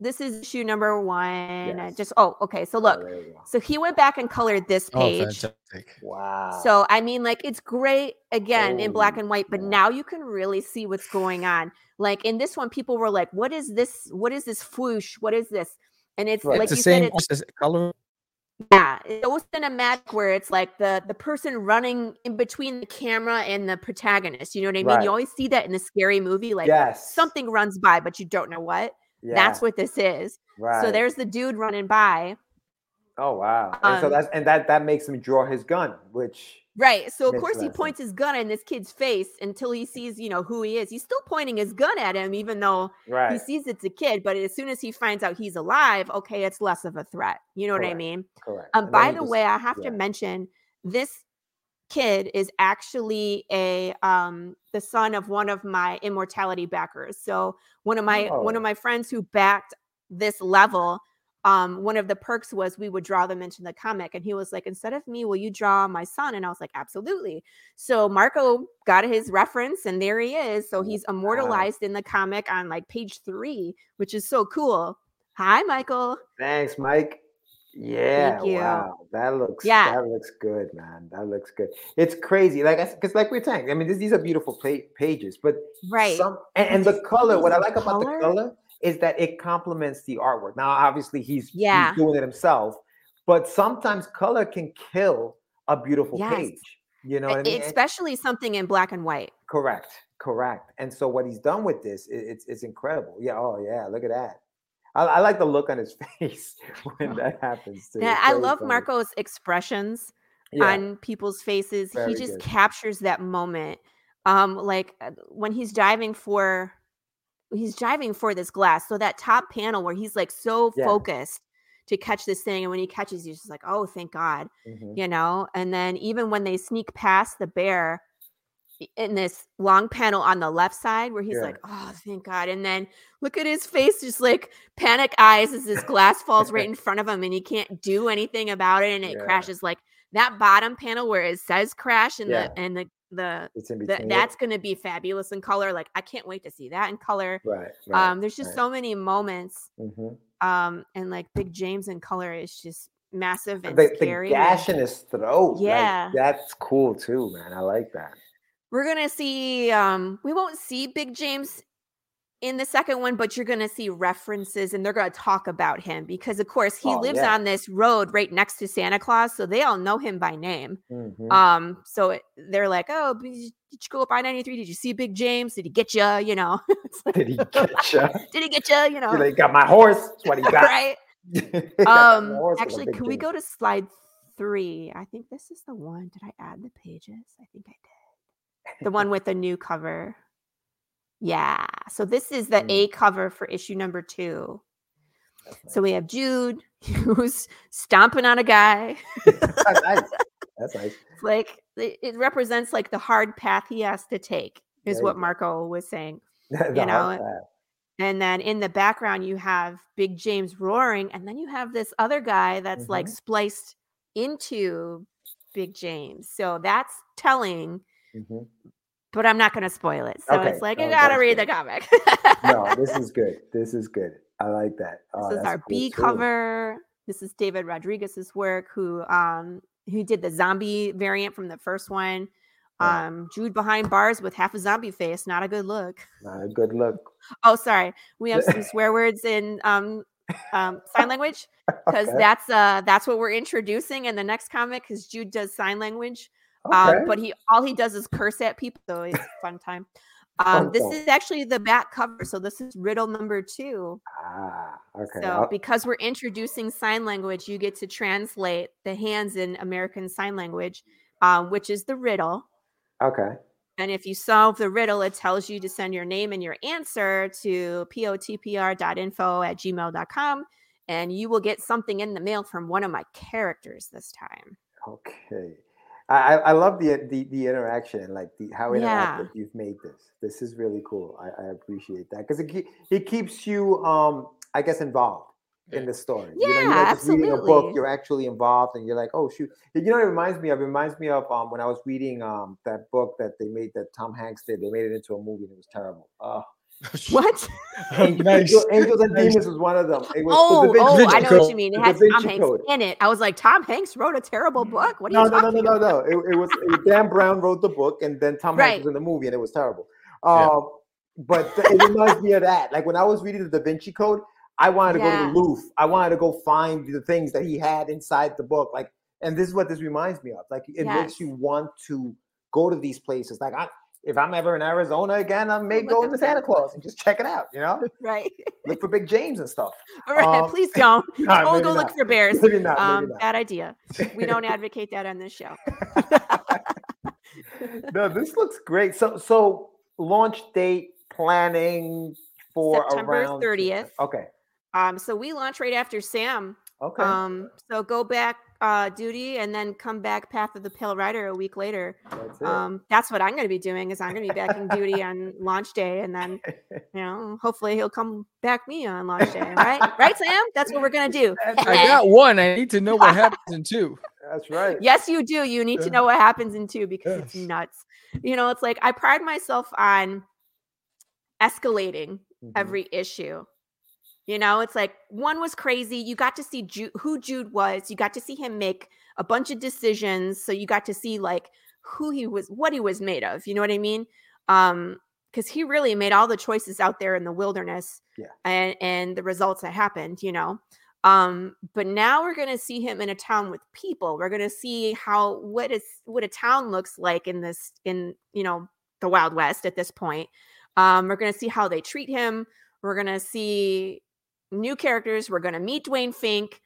this is issue number one. Uh, yes. just oh, okay. So Oh, look. there you go. So he went back and colored this Oh, page. fantastic. Wow. So I mean, like it's great again in black Oh, and white, but yeah. now you can really see what's going on. Like in this one, people were like, "What is this? What is this fwoosh? What is this?" And it's Right. like it's the you same said, it's color. Yeah, it's so cinematic where it's like the the person running in between the camera and the protagonist. You know what I mean? Right. You always see that in a scary movie, like yes, something runs by, but you don't know what. Yeah, That's what this is. Right. So there's the dude running by. Oh wow. and so um, that's and that that makes him draw his gun, which Right. So of course he points his gun in this kid's face until he sees, you know, who he is. He's still pointing his gun at him, even though he sees it's a kid. But as soon as he finds out he's alive, okay, it's less of a threat. You know what I mean? Correct. Um, And by the just- way, I have yeah. to mention this kid is actually a um the son of one of my immortality backers. So one of my one Oh. of my friends who backed this level um one of the perks was we would draw them into the comic and he was like instead of me will you draw my son and i was like absolutely so marco got his reference and there he is so he's immortalized in the comic on like page three which is so cool hi michael Thanks, Mike. Yeah, you. wow, that looks Yeah. that looks good, man. That looks good. It's crazy, like because like we're saying, I mean, this, these are beautiful pa- pages, but right some and, and the color. What I like about color? the color is that it complements the artwork. Now, obviously, he's Yeah. he's doing it himself, but sometimes color can kill a beautiful Yes. page. You know what I mean? And- especially something in black and white. Correct, correct. And so what he's done with this, i- it's it's incredible. Yeah. Oh yeah, look at that. I, I like the look on his [LAUGHS] face when that happens too. Yeah, I love funny. Marco's expressions Yeah, on people's faces. Very he just good. captures that moment. Um, like uh, when he's diving for he's driving for this glass. So that top panel where he's like so Yeah. focused to catch this thing, and when he catches, he's just like, "Oh, thank God," Mhm. you know. And then even when they sneak past the bear in this long panel on the left side, where he's Yeah. like, "Oh, thank God," and then look at his face, just like panic eyes as this glass falls right in front of him, and he can't do anything about it, and it Yeah. crashes. Like that bottom panel where it says crash and Yeah. the and the the the, that's going to be fabulous in color. Like I can't wait to see that in color. right. right Um, there's just right. so many moments. Mhm. Um, and like Big James in color is just massive and the, the scary. and gash in his throat. like, Yeah. that's cool too, man. I like that. We're gonna see. Um, we won't see Big James in the second one, but you're gonna see references, and they're gonna talk about him because, of course, he Oh, lives yeah. on this road right next to Santa Claus, so they all know him by name. Mhm. Um, so it, they're like, "Oh, did you did you go up I ninety three? Did you see Big James? Did he get you? You know, [LAUGHS] like, [LAUGHS] Did he get you? did he get you? You know, He got my horse. That's what he [LAUGHS] got. right? He got Um, horse with a actually, can we go to slide three? I think this is the one. Did I add the pages? I think I did. The one with the new cover. Yeah. So this is the Mm. A cover for issue number two. That's So we have Jude [LAUGHS] who's stomping on a guy. [LAUGHS] That's nice. That's nice. Like it, represents like the hard path he has to take, is There what. Marco was saying. [LAUGHS] You know, path. And then in the background, you have Big James roaring, and then you have this other guy that's like Mhm. spliced into Big James. So that's telling, Mhm. But I'm not going to spoil it. So Okay, it's like, you got to read the comic. No, [LAUGHS] this is good. This is good. I like that. Oh, this is our cool B cover. This is David Rodriguez's work, who um who did the zombie variant from the first one. Yeah. Um, Jude behind bars with half a zombie face, not a good look. Not a good look. Oh, sorry, we have some [LAUGHS] swear words in um, um sign language because Okay. that's uh that's what we're introducing in the next comic because Jude does sign language. Okay. Um, but he all he does is curse at people, so it's a fun time. Um, this is actually the back cover, so this is riddle number two. ah, okay. So I'll- because we're introducing sign language, you get to translate the hands in American Sign Language, um, which is the riddle. okay. And if you solve the riddle, it tells you to send your name and your answer to potpr.info at gmail.com. And you will get something in the mail from one of my characters this time. Okay. I, I I love the, the the interaction and like the how interactive Yeah. you've made this. This is really cool. I, I appreciate that because it it keeps you um I guess involved in the story. Yeah, you know, you're not just reading a book, you're actually involved and you're like, oh shoot. You know it reminds me of? It reminds me of um when I was reading um that book that they made that Tom Hanks did. They made it into a movie and it was terrible. Oh. [LAUGHS] What? [LAUGHS] Nice. Angel- Angels and Nice. Demons was one of them. It was Oh, the oh, I know Code. what you mean. It The has Tom Hanks Code. in it. I was like, Tom Hanks wrote a terrible book. What are No, you no, no, talking no, no, about? no. It, it was Dan Brown wrote the book, and then Tom Hanks was in the movie, and it was terrible. Yeah. Um, but th- it reminds me of that. Like when I was reading the Da Vinci Code, I wanted to go to the Louvre. I wanted to go find the things that he had inside the book. Like, and this is what this reminds me of. Like, it makes you want to go to these places. Like, I, if I'm ever in Arizona again, I may go into Santa Claus and just check it out. You know, [LAUGHS] Right. look for Big James and stuff. [LAUGHS] All right. Um, Please don't. [LAUGHS] don't maybe go look for bears. Maybe not. Um, maybe not. bad idea. We don't advocate that on this show. no, this looks great. So, so launch date planning for September around 30th. Okay. Um, so we launch right after Sam. Okay. Um, so go back uh Duty and then come back Path of the Pale Rider a week later. That's. Um, that's what I'm gonna be doing is I'm gonna be back in Duty on [LAUGHS] launch day and then [LAUGHS] you know, hopefully he'll come back me on launch day, right? [LAUGHS] right, Sam? That's what we're gonna do. I got one. I need to know what happens in two. That's right. Yes, you do. You need to know what happens in two because it's nuts. You know, it's like I pride myself on escalating Mhm. every issue. You know, it's like one was crazy. You got to see Jude, who Jude was. You got to see him make a bunch of decisions. So you got to see like who he was, what he was made of. You know what I mean? Um, because he really made all the choices out there in the wilderness Yeah. and and the results that happened, you know. Um, but now we're gonna see him in a town with people. We're gonna see how what is what a town looks like in this in you know the Wild West at this point. Um, we're gonna see how they treat him. We're gonna see new characters. We're gonna meet Dwayne Fink.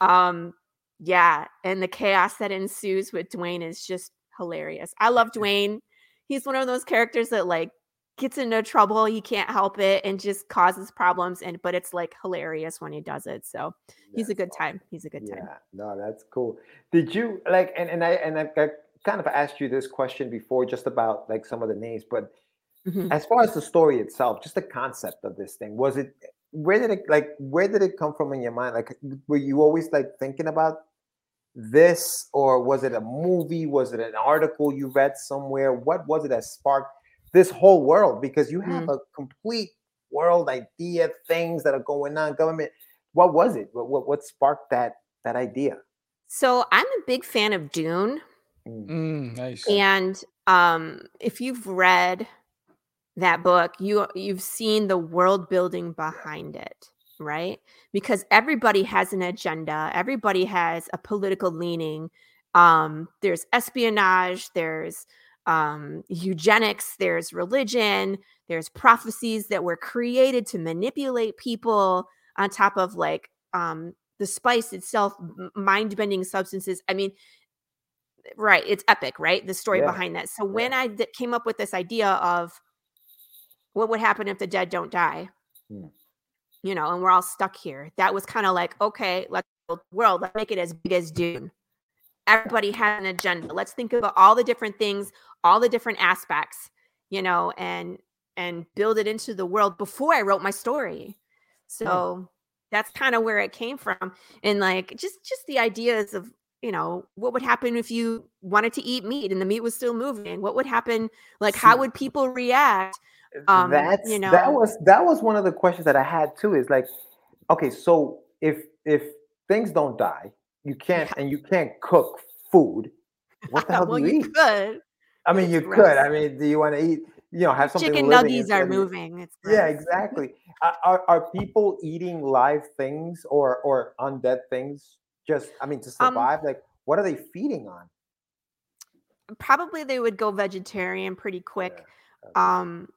Um, yeah, and the chaos that ensues with Dwayne is just hilarious. I love Dwayne. He's one of those characters that like gets into trouble, he can't help it and just causes problems and but it's like hilarious when he does it. So, he's a good time. He's a good time. Yeah, no, that's cool. Did you like and, and I and I, I kind of asked you this question before just about like some of the names, but Mhm. as far as the story itself, just the concept of this thing, was it where did it like where did it come from in your mind? Like were you always like thinking about this or was it a movie? Was it an article you read somewhere? What was it that sparked this whole world? Because you have a complete world idea, things that are going on, government. What was it? What what, what sparked that that idea? So, I'm a big fan of Dune Mm, Mm, nice. and um if you've read that book, you you've seen the world building behind it, right? Because everybody has an agenda, everybody has a political leaning. Um, there's espionage, there's um, eugenics, there's religion, there's prophecies that were created to manipulate people on top of like um, the spice itself, mind bending substances. I mean, right, it's epic, right? The story Yeah, behind that. So when I came up with this idea of what would happen if the dead don't die? Hmm. you know and we're all stuck here. That was kind of like okay let's build the world. Let's make it as big as dune. Everybody had an agenda. Let's think about all the different things all the different aspects you know and and build it into the world before i wrote my story. So that's kind of where it came from. And like just just the ideas of you know what would happen if you wanted to eat meat and the meat was still moving? What would happen? Like how would people react Um, that's you know that was that was one of the questions that I had too. Is like, okay, so if if things don't die, you can't and you can't cook food. What the [LAUGHS] hell well do you, you eat? could I mean, it's you gross. could. I mean, do you want to eat? You know, have something. chicken nuggies are moving it's Yeah, exactly. Are, are people eating live things or or undead things? Just, I mean, to Um, survive. like, what are they feeding on? probably they would go vegetarian pretty quick Yeah, um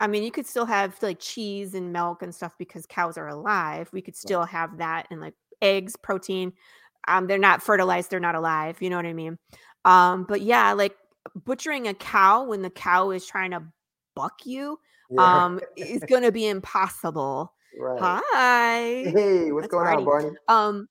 i mean you could still have like cheese and milk and stuff because cows are alive we could still have that and like eggs protein um they're not fertilized they're not alive you know what i mean um but yeah like butchering a cow when the cow is trying to buck you Yeah, um is [LAUGHS] gonna be impossible right. hi Hey, what's That's going on, Barney. Barney? um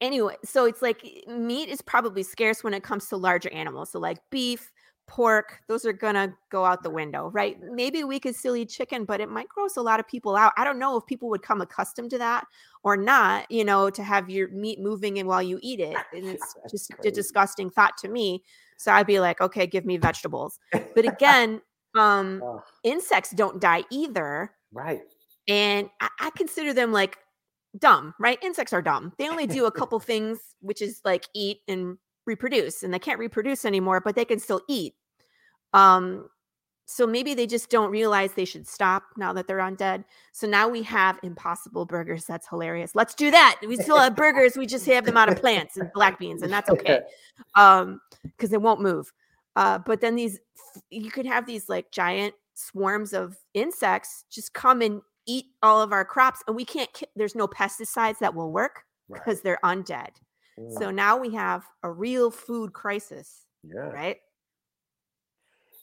anyway so it's like meat is probably scarce when it comes to larger animals so like beef pork those are gonna go out the window right? Maybe we could still eat chicken but it might gross a lot of people out. I don't know if people would come accustomed to that or not you know to have your meat moving and while you eat it and [LAUGHS] it's That's just a disgusting thought to me. So i'd be like okay give me vegetables. But [LAUGHS] again um Oh, insects don't die either. Right. and I, I consider them like dumb, right? Insects are dumb. They only do a couple things, which is like eat and reproduce, and they can't reproduce anymore, but they can still eat. Um, so maybe they just don't realize they should stop now that they're undead. So now we have impossible burgers. That's hilarious. Let's do that. We still have burgers. We just have them out of plants and black beans, and that's okay. [LAUGHS] Um, because it won't move. Uh, but then these you could have these like giant swarms of insects just come and eat all of our crops, and we can't. There's no pesticides that will work Right. because they're undead. Mm, So now we have a real food crisis, yeah. right?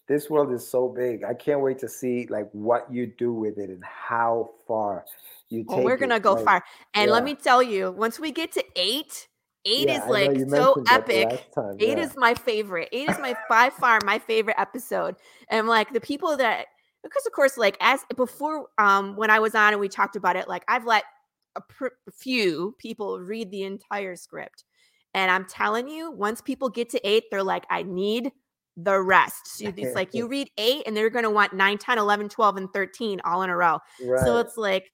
this world is so big. I can't wait to see like what you do with it and how far you Well, take. we're gonna go Like, far. And let me tell you, once we get to eight, eight yeah, is like so mentioned that the epic. time, Eight yeah. is my favorite. Eight is my by far my favorite episode. And like the people that because of course like as before um when I was on and we talked about it, like I've let a pr- few people read the entire script. And I'm telling you, once people get to eight, they're like, I need the rest. So it's like you [LAUGHS] read eight and they're going to want 9, 10, 11, 12, and 13 all in a row. right. So it's like,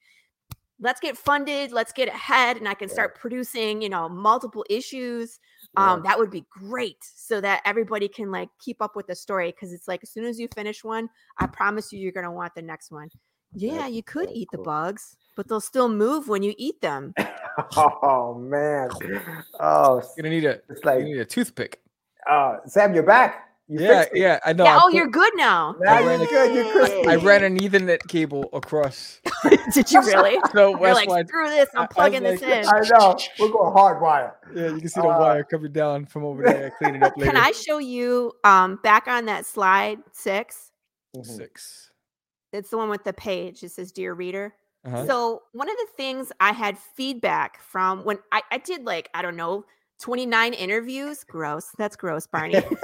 let's get funded, let's get ahead, and I can start producing, you know, multiple issues. Yeah. Um, that would be great so that everybody can like keep up with the story. Cause it's like as soon as you finish one, I promise you you're gonna want the next one. Yeah, That's you could so eat the bugs, but they'll still move when you eat them. [LAUGHS] Oh man. Oh, You're gonna need a it's you like need a toothpick. uh, Sam, you're back. You yeah, yeah, I know. yeah, I oh, put- you're good now. Now I you're ran a- good. You're crispy. I ran an Ethernet cable across. [LAUGHS] Did you really? [LAUGHS] So You're that's like, why. screw this. I- I I'm was plugging this like, in. I know. We're going hardwire. Yeah, you can see the Uh, wire coming down from over there. Clean it up later. Can I show you um back on that slide six? Mhm. Six. It's the one with the page. It says Dear Reader. Uh-huh. So one of the things I had feedback from when I, I did like, I don't know, 29 interviews. Gross. That's gross, Barney. [LAUGHS] [LAUGHS]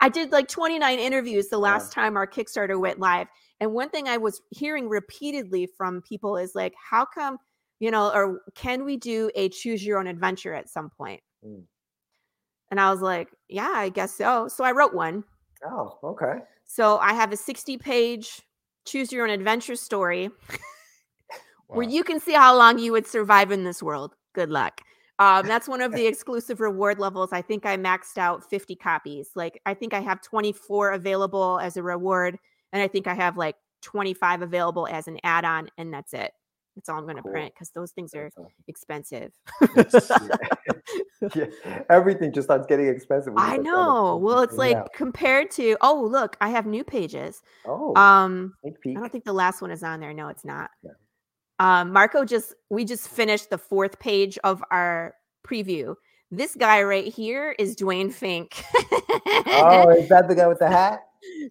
I did like 29 interviews the last time our Kickstarter went live. And one thing I was hearing repeatedly from people is like, how come, you know, or can we do a choose your own adventure at some point? Mm. And I was like, yeah, I guess so. So I wrote one. Oh, okay. So I have a 60 page choose your own adventure story [LAUGHS] where you can see how long you would survive in this world. Good luck. Um, that's one of [LAUGHS] the exclusive reward levels. I think I maxed out 50 copies. Like, I think I have 24 available as a reward, and I think I have like 25 available as an add on, and that's it. That's all I'm going to Cool. print because those things are awesome. expensive. [LAUGHS] yeah, everything just starts getting expensive. I start trying to know. Well, it's like out. compared to, oh, look, I have new pages. oh, Um. I don't think the last one is on there. No, it's not. Yeah. Um, Marco just we just finished the fourth page of our preview. This guy right here is Dwayne Fink. oh, is that the guy with the [LAUGHS] hat?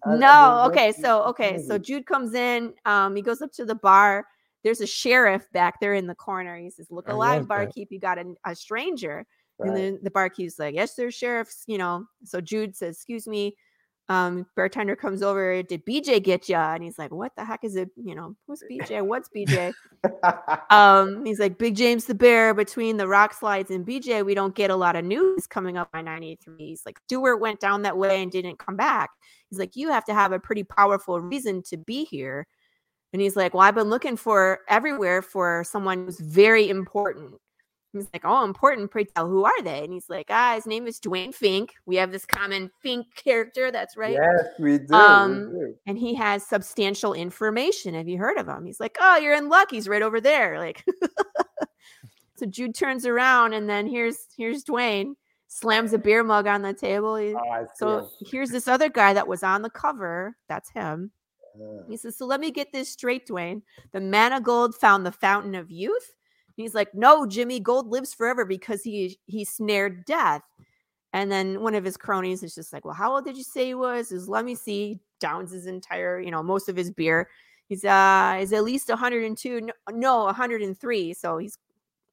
No, okay, so okay, so. Jude comes in. Um, he goes up to the bar. There's a sheriff back there in the corner. He says, "Look I alive, that. barkeep. You got a, a stranger." And then the barkeep's like, "Yes, there's sheriff's." You know. So Jude says, "Excuse me." Um, bartender comes over. Did BJ get ya? And he's like, "What the heck is it? You know, who's BJ? What's BJ?" [LAUGHS] um, he's like, "Big James the Bear." Between the rock slides and BJ, we don't get a lot of news coming up by '93. He's like, Stewart went down that way and didn't come back. He's like, "You have to have a pretty powerful reason to be here." And he's like, Well, I've been looking for everywhere for someone who's very important. He's like, Oh, important. Pray tell, who are they? And he's like, Ah, his name is Dwayne Fink. We have this common Fink character. That's right. Yes, we do. we Um, do. And he has substantial information. Have you heard of him? He's like, Oh, you're in luck. He's right over there. Like, [LAUGHS] so Jude turns around and then here's here's Dwayne, slams a beer mug on the table. He- Oh, so here's this other guy that was on the cover. That's him. He says, So let me get this straight, Dwayne. The man of gold found the fountain of youth. He's like, No, Jimmy, gold lives forever because he he snared death. And then one of his cronies is just like, Well, how old did you say he was? Is let me see, downs his entire, you know, most of his beer. He's uh is at least 102. No, no, 103. So he's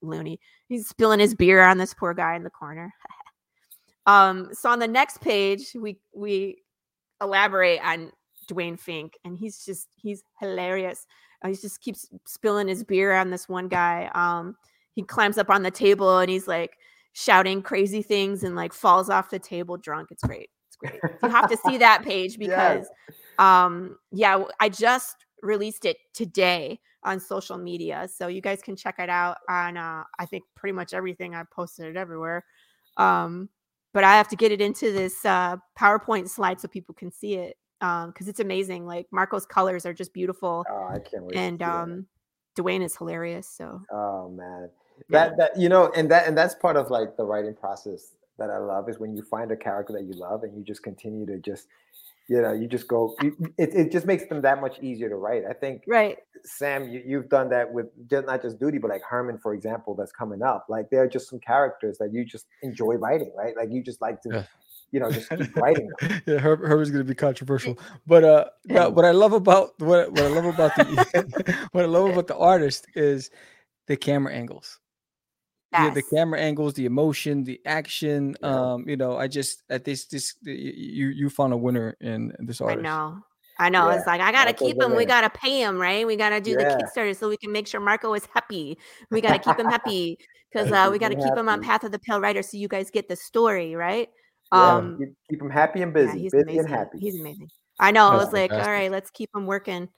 loony. He's spilling his beer on this poor guy in the corner. [LAUGHS] um, so on the next page, we we elaborate on Dwayne Fink, and he's just he's hilarious. Uh, he just keeps spilling his beer on this one guy. Um, he climbs up on the table and he's like shouting crazy things and like falls off the table drunk. It's great. It's great. You have to see that page [LAUGHS] because um yeah, I just released it today on social media. So you guys can check it out on uh I think pretty much everything. I posted it everywhere. Um but I have to get it into this uh PowerPoint slide so people can see it. Um because it's amazing. Like Marco's colors are just beautiful oh, I can't wait. and see that. um Dwayne is hilarious. So Oh man, Yeah. that that you know, and that and that's part of like the writing process that I love is when you find a character that you love and you just continue to just, you know, you just go. You, it it just makes them that much easier to write. I think right. Sam, you, you've done that with just not just Duty, but like Herman, for example, that's coming up. Like there are just some characters that you just enjoy writing, right? Like you just like to, Yeah. You know, just keep [LAUGHS] writing. Them. yeah, Herb, Herbert's gonna be controversial, but uh, but what I love about what what I love about the [LAUGHS] [LAUGHS] what I love about the artist is the camera angles. Yeah, the camera angles, the emotion, the action. Yeah. Um, you know, I just at this this y- y- you you found a winner in this artist. I know. I know. Yeah, It's like I gotta Marco's keep the him. We gotta pay him, right? We gotta do Yeah. the Kickstarter so we can make sure Marco is happy. We gotta keep him happy because uh, we gotta keep him on. Path of the Pale Rider so you guys get the story, right? Yeah, Um, keep, keep them happy and yeah, busy, he's busy amazing. and happy. He's amazing. I know. I That's was like, all right, let's keep him working.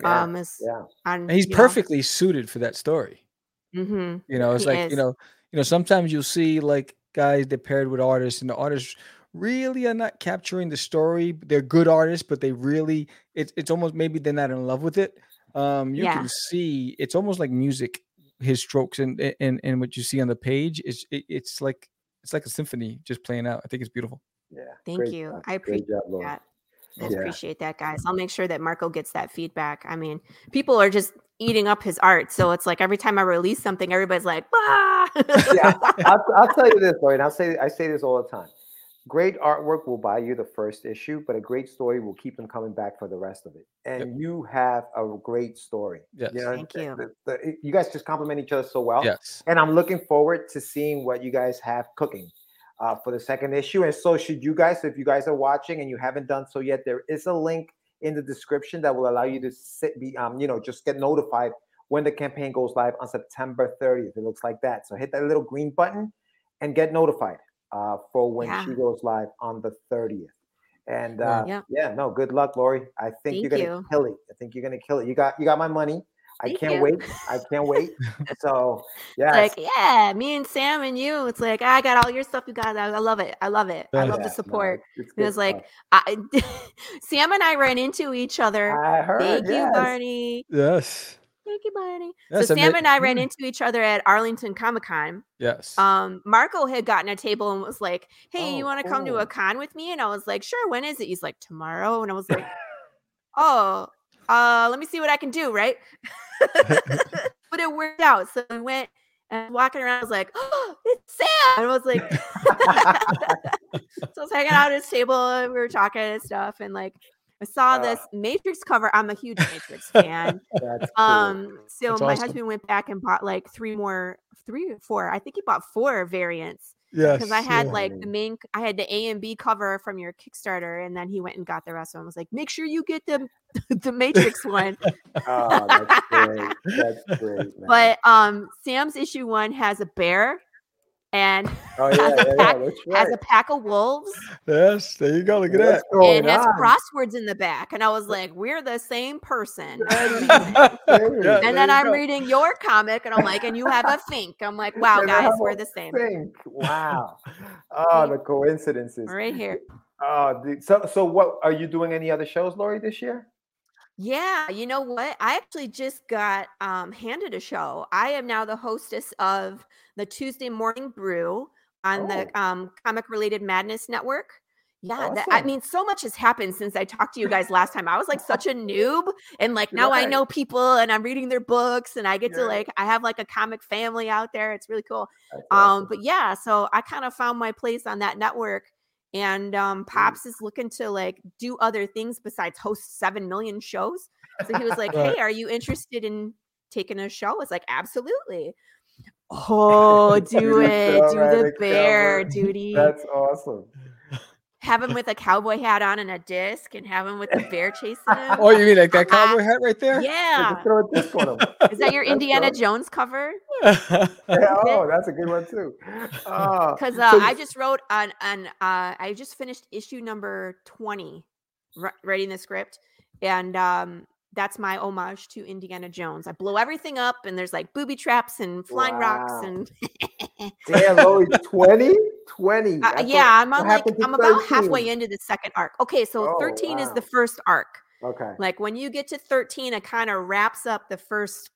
yeah, Um, as yeah. on And he's you know, perfectly suited for that story. mhm. You know, it's He like is. you know, you know. Sometimes you'll see like guys that paired with artists, and the artists really are not capturing the story. They're good artists, but they really it's it's almost maybe they're not in love with it. um, you Yeah. can see it's almost like music. His strokes and and and what you see on the page is it, it's like it's like a symphony just playing out. I think it's beautiful. Yeah. Thank great you. job. I appreciate job, that. I Yeah. appreciate that, guys. I'll make sure that Marco gets that feedback. I mean, people are just eating up his art. So it's like every time I release something, everybody's like, bah! Yeah, [LAUGHS] I'll, I'll tell you this, Lori, and I'll say I say this all the time. Great artwork will buy you the first issue, but a great story will keep them coming back for the rest of it. And you have a great story. Yes. You know, Thank the- you. the- the- you guys just compliment each other so well. Yes. And I'm looking forward to seeing what you guys have cooking uh, for the second issue. And so, should you guys, if you guys are watching and you haven't done so yet, there is a link in the description that will allow you to sit, be, um, you know, just get notified when the campaign goes live on September 30th. It looks like that. So hit that little green button and get notified uh, for when Yeah. she goes live on the 30th. And Yeah. uh, Yeah. yeah, no, good luck, Lori. I think you're gonna you. kill it. I think you're gonna kill it. You got you got my money. I can't you. wait. I can't wait. [LAUGHS] So yeah, like, yeah, me and Sam and you. It's like, I got all your stuff, you guys. I I love it. I love it. I Yeah. love the support. it's It was like. I, [LAUGHS] Sam and I ran into each other. I heard. Thank you. Barney. Yes. Thank you, Barney. Yes, so Sam and I ran into each other at Arlington Comic Con. Yes. Um, Marco had gotten a table and was like, "Hey, Oh, you want to come to a con with me?" And I was like, "Sure." When is it? He's like, "Tomorrow." And I was like, [LAUGHS] "Oh, uh, let me see what I can do." Right. [LAUGHS] but it worked out. So we went and walking around. I was like, "Oh, it's Sam!" And I was like, [LAUGHS] so I was hanging out at his table and we were talking and stuff. And like, I saw Uh. this Matrix cover. I'm a huge Matrix [LAUGHS] fan. That's cool. Um, so That's my awesome. husband went back and bought like three more, three or four. I think he bought four variants yes. because I had yeah. like the main, I had the A and B cover from your Kickstarter, and then he went and got the rest of them. I was like, make sure you get the [LAUGHS] the Matrix one. [LAUGHS] oh, that's great. That's great. Man. But um, Sam's issue one has a bear and oh [LAUGHS] yeah, yeah, yeah, right. has a pack of wolves Yes. There you go. Look at What's that. going and has on? crosswords in the back. And I was like, we're the same person. Yeah, [LAUGHS] And then I'm go. reading your comic, and I'm like, and you have a Fink. I'm like, [LAUGHS] wow, And guys, we're the same. Fink. Wow. Oh, the coincidences. Right here. Oh, dude. so so what are you doing? Any other shows, Lori, this year? Yeah, you know what? I actually just got um, handed a show. I am now the hostess of the Tuesday Morning Brew on the um, Comic Related Madness Network. Yeah, that, I mean, so much has happened since I talked to you guys last time. I was like such a noob, and like now I know people, and I'm reading their books, and I get to like I have like a comic family out there. It's really cool. That's Um, awesome. but yeah, so I kind of found my place on that network. And um, Pops is looking to like do other things besides host seven million shows. So he was like, Right. "Hey, are you interested in taking a show?" It's like, "Absolutely." [LAUGHS] Oh, do it, do right, the the bear, cover. [LAUGHS] Duty. That's awesome. Have him with a cowboy hat on and a disc, and have him with the bear chasing [LAUGHS] him. Oh, you mean like that [LAUGHS] cowboy hat right there? yeah, Just throw a disc on him. [LAUGHS] is that your Indiana awesome. Jones cover? Yeah, oh, that's a good one too. Oh, because uh, so I just wrote on on uh, I just finished issue number twenty, ri- writing the script, and um, that's my homage to Indiana Jones. I blow everything up, and there's like booby traps and flying rocks, Wow. and damn, Lori, 20? 20. uh, yeah, I'm on like I'm about halfway into the second arc. Okay, so Oh, thirteen is wow. the first arc. Okay. Like when you get to thirteen, it kind of wraps up the first,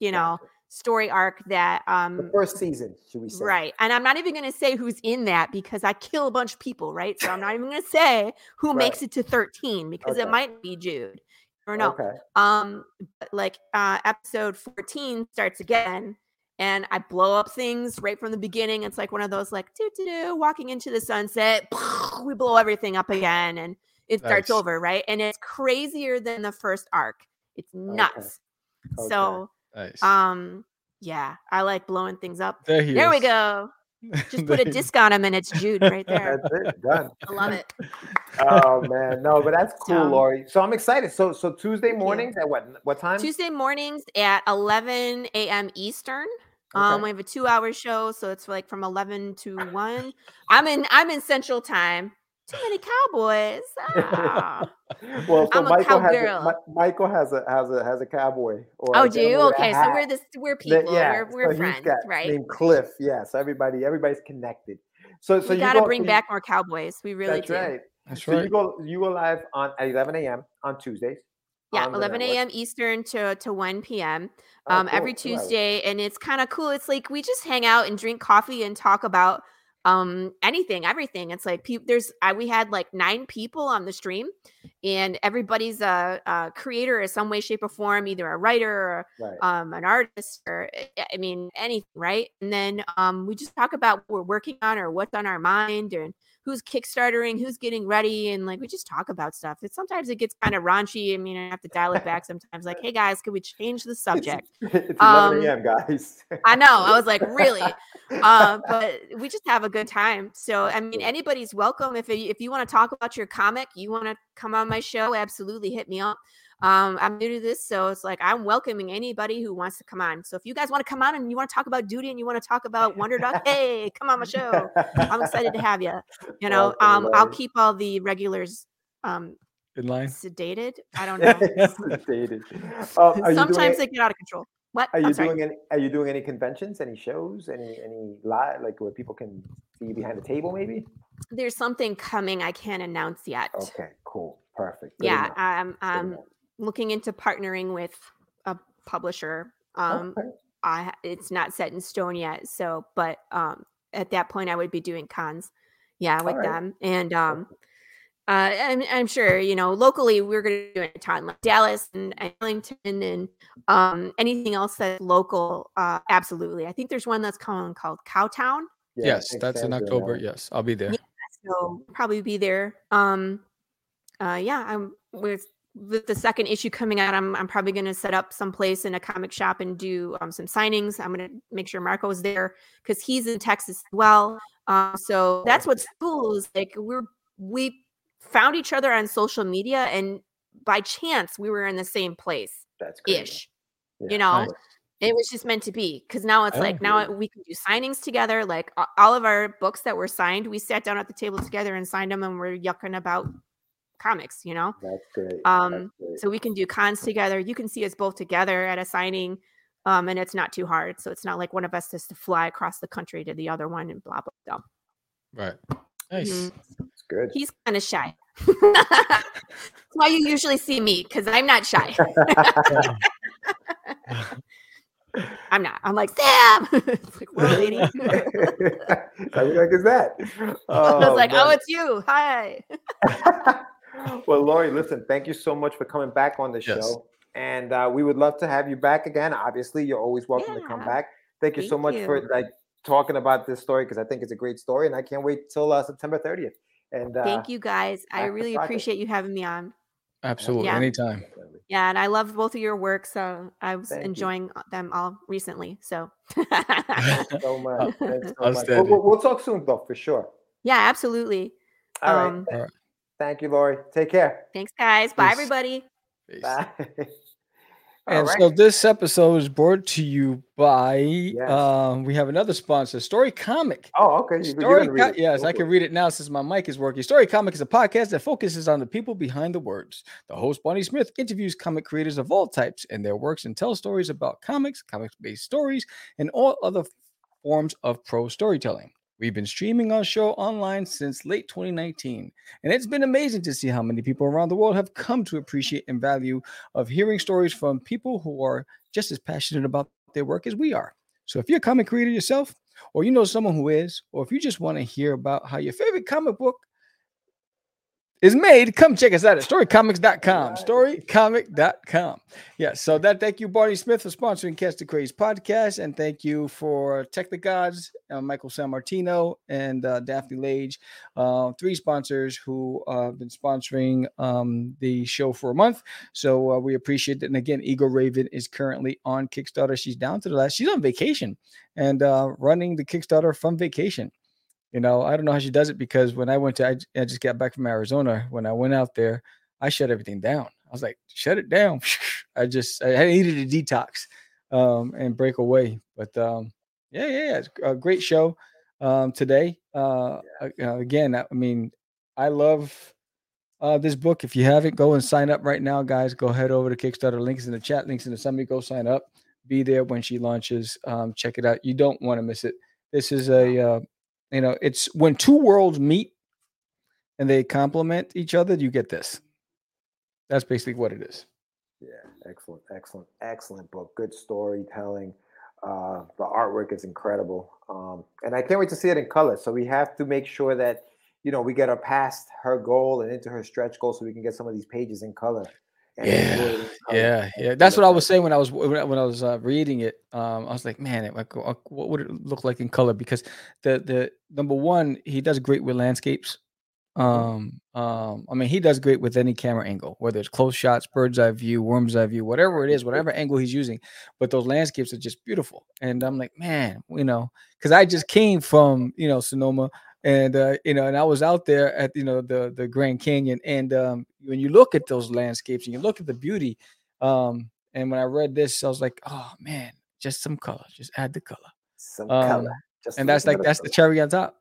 you know, Gotcha. story arc that um The first season, should we say? Right. And I'm not even going to say who's in that because I kill a bunch of people, right? So I'm not even going to say who Right. makes it to 13 because it might be Jude or no. Okay. Um but like uh episode 14 starts again and I blow up things right from the beginning. It's like one of those like doo doo doo walking into the sunset. [LAUGHS] We blow everything up again and it starts over, right? And it's crazier than the first arc. It's nuts. Okay. So nice. um yeah, I like blowing things up. there he There we go. [LAUGHS] Just put a disc on him and it's Jude right [LAUGHS] there. That's it. Done. I love it. Oh man, no, but that's cool, So- Lori. So I'm excited. So so Tuesday mornings at what what time? Tuesday mornings at 11 a.m. Eastern. Um, we have a two-hour show, so it's like from 11 to 1. I'm in I'm in Central Time. Too many cowboys. Ah. well, so I'm a Michael has a, cowgirl. Mi- Michael has a has a has a cowboy. Or Oh, a do you? gentleman with a Okay, so we're this we're That- people. yeah, we're we're so friends, got- right? Named Cliff. Yeah, so everybody everybody's connected. So so we you gotta go- bring so you- back more cowboys. We really That's do. right. That's So you go you go live on at 11 a.m. on Tuesdays. Yeah, 11 a.m. Eastern to to 1 p.m. Oh, um, every cool. Right. Tuesday, and it's kind of cool. It's like we just hang out and drink coffee and talk about um anything, everything. It's like peop there's I, we had like nine people on the stream, and everybody's a, a creator in some way, shape, or form, either a writer or Right. um, an artist or eh, I mean anything, right? And then um, we just talk about what we're working on or what's on our mind and who's kickstartering, who's getting ready, and like we just talk about stuff. It sometimes it gets kind of raunchy. I mean, I have to dial it back sometimes. Like, hey guys, can we change the subject? [LAUGHS] it's 11 Um, a.m., guys. I know. I was like, really? [LAUGHS] Uh, but we just have a good time. So, I mean, anybody's welcome. If if you want to talk about your comic, you want to come on my show, absolutely hit me up. Um, I'm new to this, so it's like I'm welcoming anybody who wants to come on. So if you guys want to come on and you want to talk about duty and you want to talk about Wonder Dog, hey, come on my show. I'm excited to have you. You [LAUGHS] know, um, I'll keep all the regulars um In line. sedated. I don't know. [LAUGHS] Sedated. [LAUGHS] Uh, Sometimes doing, they get out of control. What? are you doing any? Are you doing any conventions, any shows, any any live, like where people can see you behind the table, maybe? There's something coming I can't announce yet. Okay, cool, perfect. Good yeah, enough, I'm I'm. Looking into partnering with a publisher. Um, Okay. I it's not set in stone yet. So, but um, at that point, I would be doing cons, yeah, with Alright. them. And um, uh, I'm, I'm sure you know locally we're going to do a ton like Dallas and and Arlington and um anything else that's local. Uh, absolutely. I think there's one that's coming called Cowtown. Yeah, yes, that's in October. that. Yes, I'll be there. so probably be there. Um, uh, yeah, I'm with with the second issue coming out. I'm I'm probably going to set up someplace in a comic shop and do um, some signings. I'm going to make sure Marco's there because he's in Texas as well. Um, so that's what's cool is like we're we found each other on social media and by chance we were in the same place That's great. ish. Yeah, You know, Nice. it was just meant to be because now it's Oh, like now we can do signings together. Like all of our books that were signed, we sat down at the table together and signed them, and we're yucking about comics. You know, That's great. um, That's great. so we can do cons together. You can see us both together at a signing, um, and it's not too hard. So it's not like one of us has to fly across the country to the other one and blah blah blah. Right. Nice. Mhm. It's good. He's kind of shy. [LAUGHS] That's why you usually see me because I'm not shy. [LAUGHS] I'm not. I'm like Sam. [LAUGHS] it's like, what, lady? How the heck is that? I was like, oh, it's you. Hi. [LAUGHS] well, Lori, listen, thank you so much for coming back on the Yes. show. And uh, we would love to have you back again. Obviously, you're always welcome to come back. Thank you so Thank much for like talking about this story because I think it's a great story, and I can't wait till uh, September 30th. And uh, Thank you guys. I really appreciate you having me on. Absolutely. Yeah. Anytime. Yeah, and I love both of your work, so I was Thank enjoying uh, them all recently. So [LAUGHS] so much. So much. We'll, we'll, we'll talk soon, though, for sure. yeah, absolutely. All right. Um, All right. Thank you, Lori. Take care. Thanks, guys. Bye, everybody. Peace. Bye. [LAUGHS] And right. so this episode is brought to you by Yes. um we have another sponsor, Story Comic. oh, okay. You, Story gonna Co- yes, Go I can read it now since my mic is working. Story Comic is a podcast that focuses on the people behind the words. The host Bonnie Smith interviews comic creators of all types and their works and tells stories about comics, comics-based stories, and all other forms of pro storytelling. We've been streaming our show online since late 2019, and it's been amazing to see how many people around the world have come to appreciate and value of hearing stories from people who are just as passionate about their work as we are. So if you're a comic creator yourself, or you know someone who is, or if you just want to hear about how your favorite comic book is made, come check us out at storycomics.com. Storycomic.com. Yeah, so that thank you, Barney Smith, for sponsoring Catch the Craze podcast. And thank you for Tech the Gods, uh, Michael San Martino, and uh, Daphne Lage, uh, three sponsors who uh, have been sponsoring um, the show for a month. So uh, we appreciate it. And again, Eagle Raven is currently on Kickstarter. She's down to the last, she's on vacation and uh, running the Kickstarter from vacation. You know, I don't know how she does it because when I went to, I just got back from Arizona. When I went out there, I shut everything down. I was like, shut it down. [LAUGHS] I just, I needed a detox um, and break away. But um, yeah, yeah, yeah, it's a great show um, today. Uh, uh, again, I I mean, I love uh, this book. If you haven't, go and sign up right now, guys. Go head over to Kickstarter. Links in the chat, links in the summary. Go sign up. Be there when she launches. Um, check it out. You don't want to miss it. This is a, uh, you know, it's when two worlds meet and they complement each other. You get this. That's basically what it is. Yeah, excellent, excellent, excellent book. Good storytelling. Uh, the artwork is incredible, um, and I can't wait to see it in color. So we have to make sure that you know we get her past her goal and into her stretch goal, so we can get some of these pages in color. Yeah, in yeah, yeah. That's what I was saying when I was when I when I was uh, reading it. Um, I was like, man, it, like, uh, what would it look like in color? Because the the number one, he does great with landscapes. Um, um, I mean, he does great with any camera angle, whether it's close shots, bird's eye view, worm's eye view, whatever it is, whatever angle he's using. But those landscapes are just beautiful. And I'm like, man, you know, because I just came from you know Sonoma, and uh, you know, and I was out there at you know the the Grand Canyon, and um, when you look at those landscapes and you look at the beauty, um, and when I read this, I was like, oh man, just some color, just add the color, Some um, color. Just and that's like that's the cherry on top.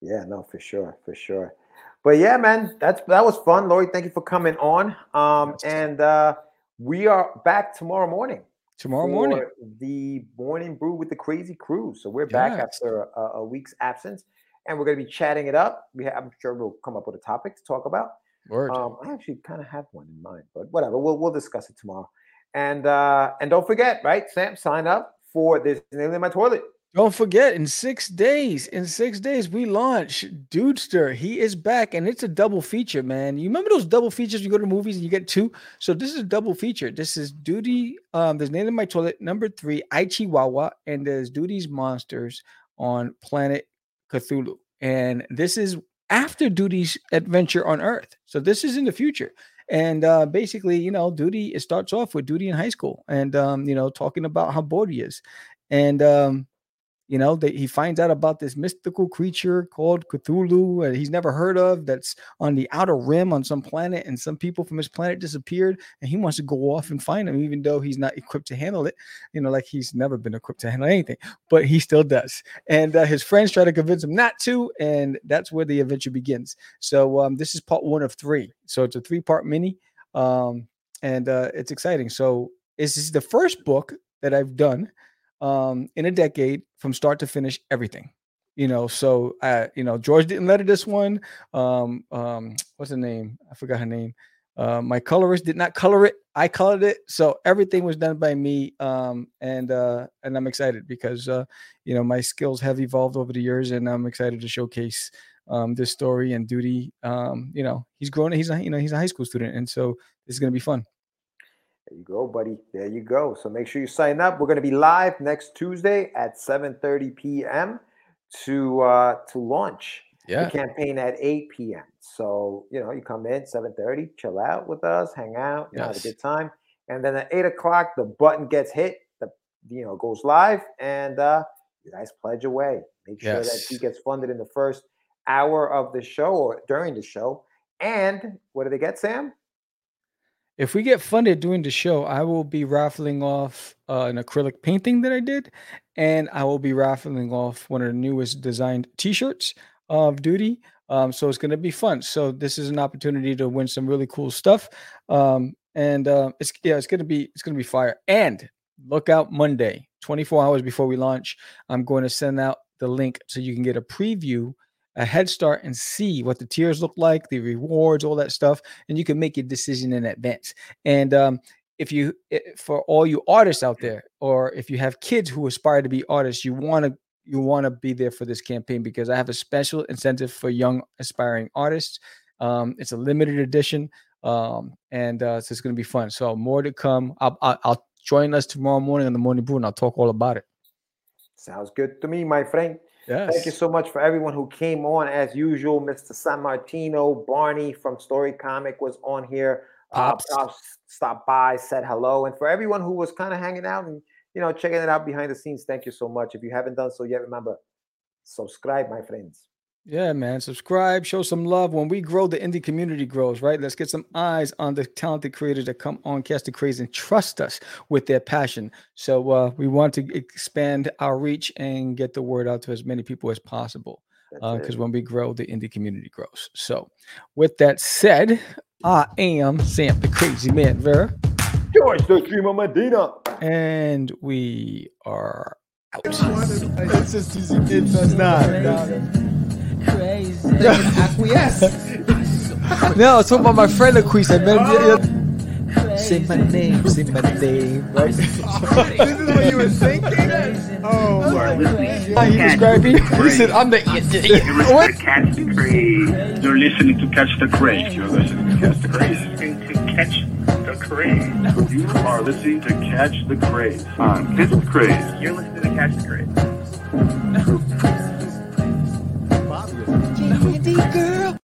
Yeah, no, for sure, for sure. But yeah, man, that's that was fun, Lori. Thank you for coming on. Um, and uh, we are back tomorrow morning. Tomorrow morning, the morning brew with the crazy crew. So we're back Yes. after a, a week's absence, and we're going to be chatting it up. We ha- I'm sure we'll come up with a topic to talk about. word. Um, I actually kind of have one in mind, but whatever. We'll we'll discuss it tomorrow. And uh, and don't forget, right, Sam, sign up for this nail in my toilet. Don't forget, in six days, in six days, we launch Dudester. He is back, and it's a double feature, man. You remember those double features? You go to movies and you get two. So this is a double feature. This is Duty. Um, there's Name in My Toilet, number three, Aichiwawa, and there's Duty's Monsters on Planet Cthulhu. And this is after Duty's adventure on Earth. So this is in the future. And uh, basically, you know, Duty it starts off with Duty in high school, and um, you know, talking about how bored he is, and um, you know he finds out about this mystical creature called Cthulhu and he's never heard of that's on the outer rim on some planet and some people from his planet disappeared and he wants to go off and find him even though he's not equipped to handle it you know like he's never been equipped to handle anything but he still does. And uh, his friends try to convince him not to and that's where the adventure begins. So um, this is part one of three. So it's a three part mini um, and uh, it's exciting. So this is the first book that i've done um, in a decade from start to finish everything you know? So uh you know george didn't letter this one um um [TSK] what's the name? I forgot her name. Uh, my colorist did not color it i colored it so everything was done by me um and uh and i'm excited because uh you know my skills have evolved over the years and i'm excited to showcase um this story and duty um you know he's grown he's a you know he's a high school student and so going to be fun There you go, buddy. There you go. So make sure you sign up. We're going to be live next Tuesday at 7:30 p.m. to uh, to launch yeah the campaign at 8 p.m. So you know, you come in 7:30, chill out with us, hang out, you know, have a good time, and then at 8 o'clock the button gets hit, the you know goes live, and uh, you guys pledge away. Make sure that he gets funded in the first hour of the show or during the show. And what do they get, Sam? If we get funded during the show, I will be raffling off uh, an acrylic painting that I did, and I will be raffling off one of the newest designed T-shirts of Duty. Um, so it's going to be fun. So this is an opportunity to win some really cool stuff, um, and uh, it's yeah, it's going to be it's going to be fire. And look out Monday, 24 hours before we launch. I'm going to send out the link so you can get a preview, a head start, and see what the tiers look like, the rewards, all that stuff and you can make your decision in advance. And um, if you, for all you artists out there, or if you have kids who aspire to be artists, you want to you want to be there for this campaign because I have a special incentive for young aspiring artists. Um, it's a limited edition, um, and uh, so it's going to be fun. So more to come. I'll, I'll, I'll join us tomorrow morning on the morning brew, and I'll talk all about it. Sounds good to me, my friend. Yes. Thank you so much for everyone who came on. As usual, Mr. San Martino, Barney from Story Comic was on here. Uh, Pops. Pops stopped by, said hello. And for everyone who was kind of hanging out and you know checking it out behind the scenes, thank you so much. If you haven't done so yet, remember, subscribe, my friends. Yeah, man. Subscribe, show some love. When we grow, the indie community grows, right? Let's get some eyes on the talented creators that come on Catch the Craze and trust us with their passion. So uh, we want to expand our reach and get the word out to as many people as possible. Because it. when we grow, the indie community grows. So, with that said, I am Sam the Crazy Man Vera, George the Dreamer Medina. and we are out. It's just easy. It does not. Acquiesce. No, it's talking about my friend Aquise. say my name, say my name, right? this is what you were thinking? Oh, oh my How he described me? He said, "I'm the." You're What? listening to Catch the Craze. You're listening to Catch the Craze. You're listening to Catch the Craze. Listening to Catch the Craze. You are listening to Catch the Craze on Catch the Craze. You're listening to Catch the Craze. [LAUGHS] Candy girl,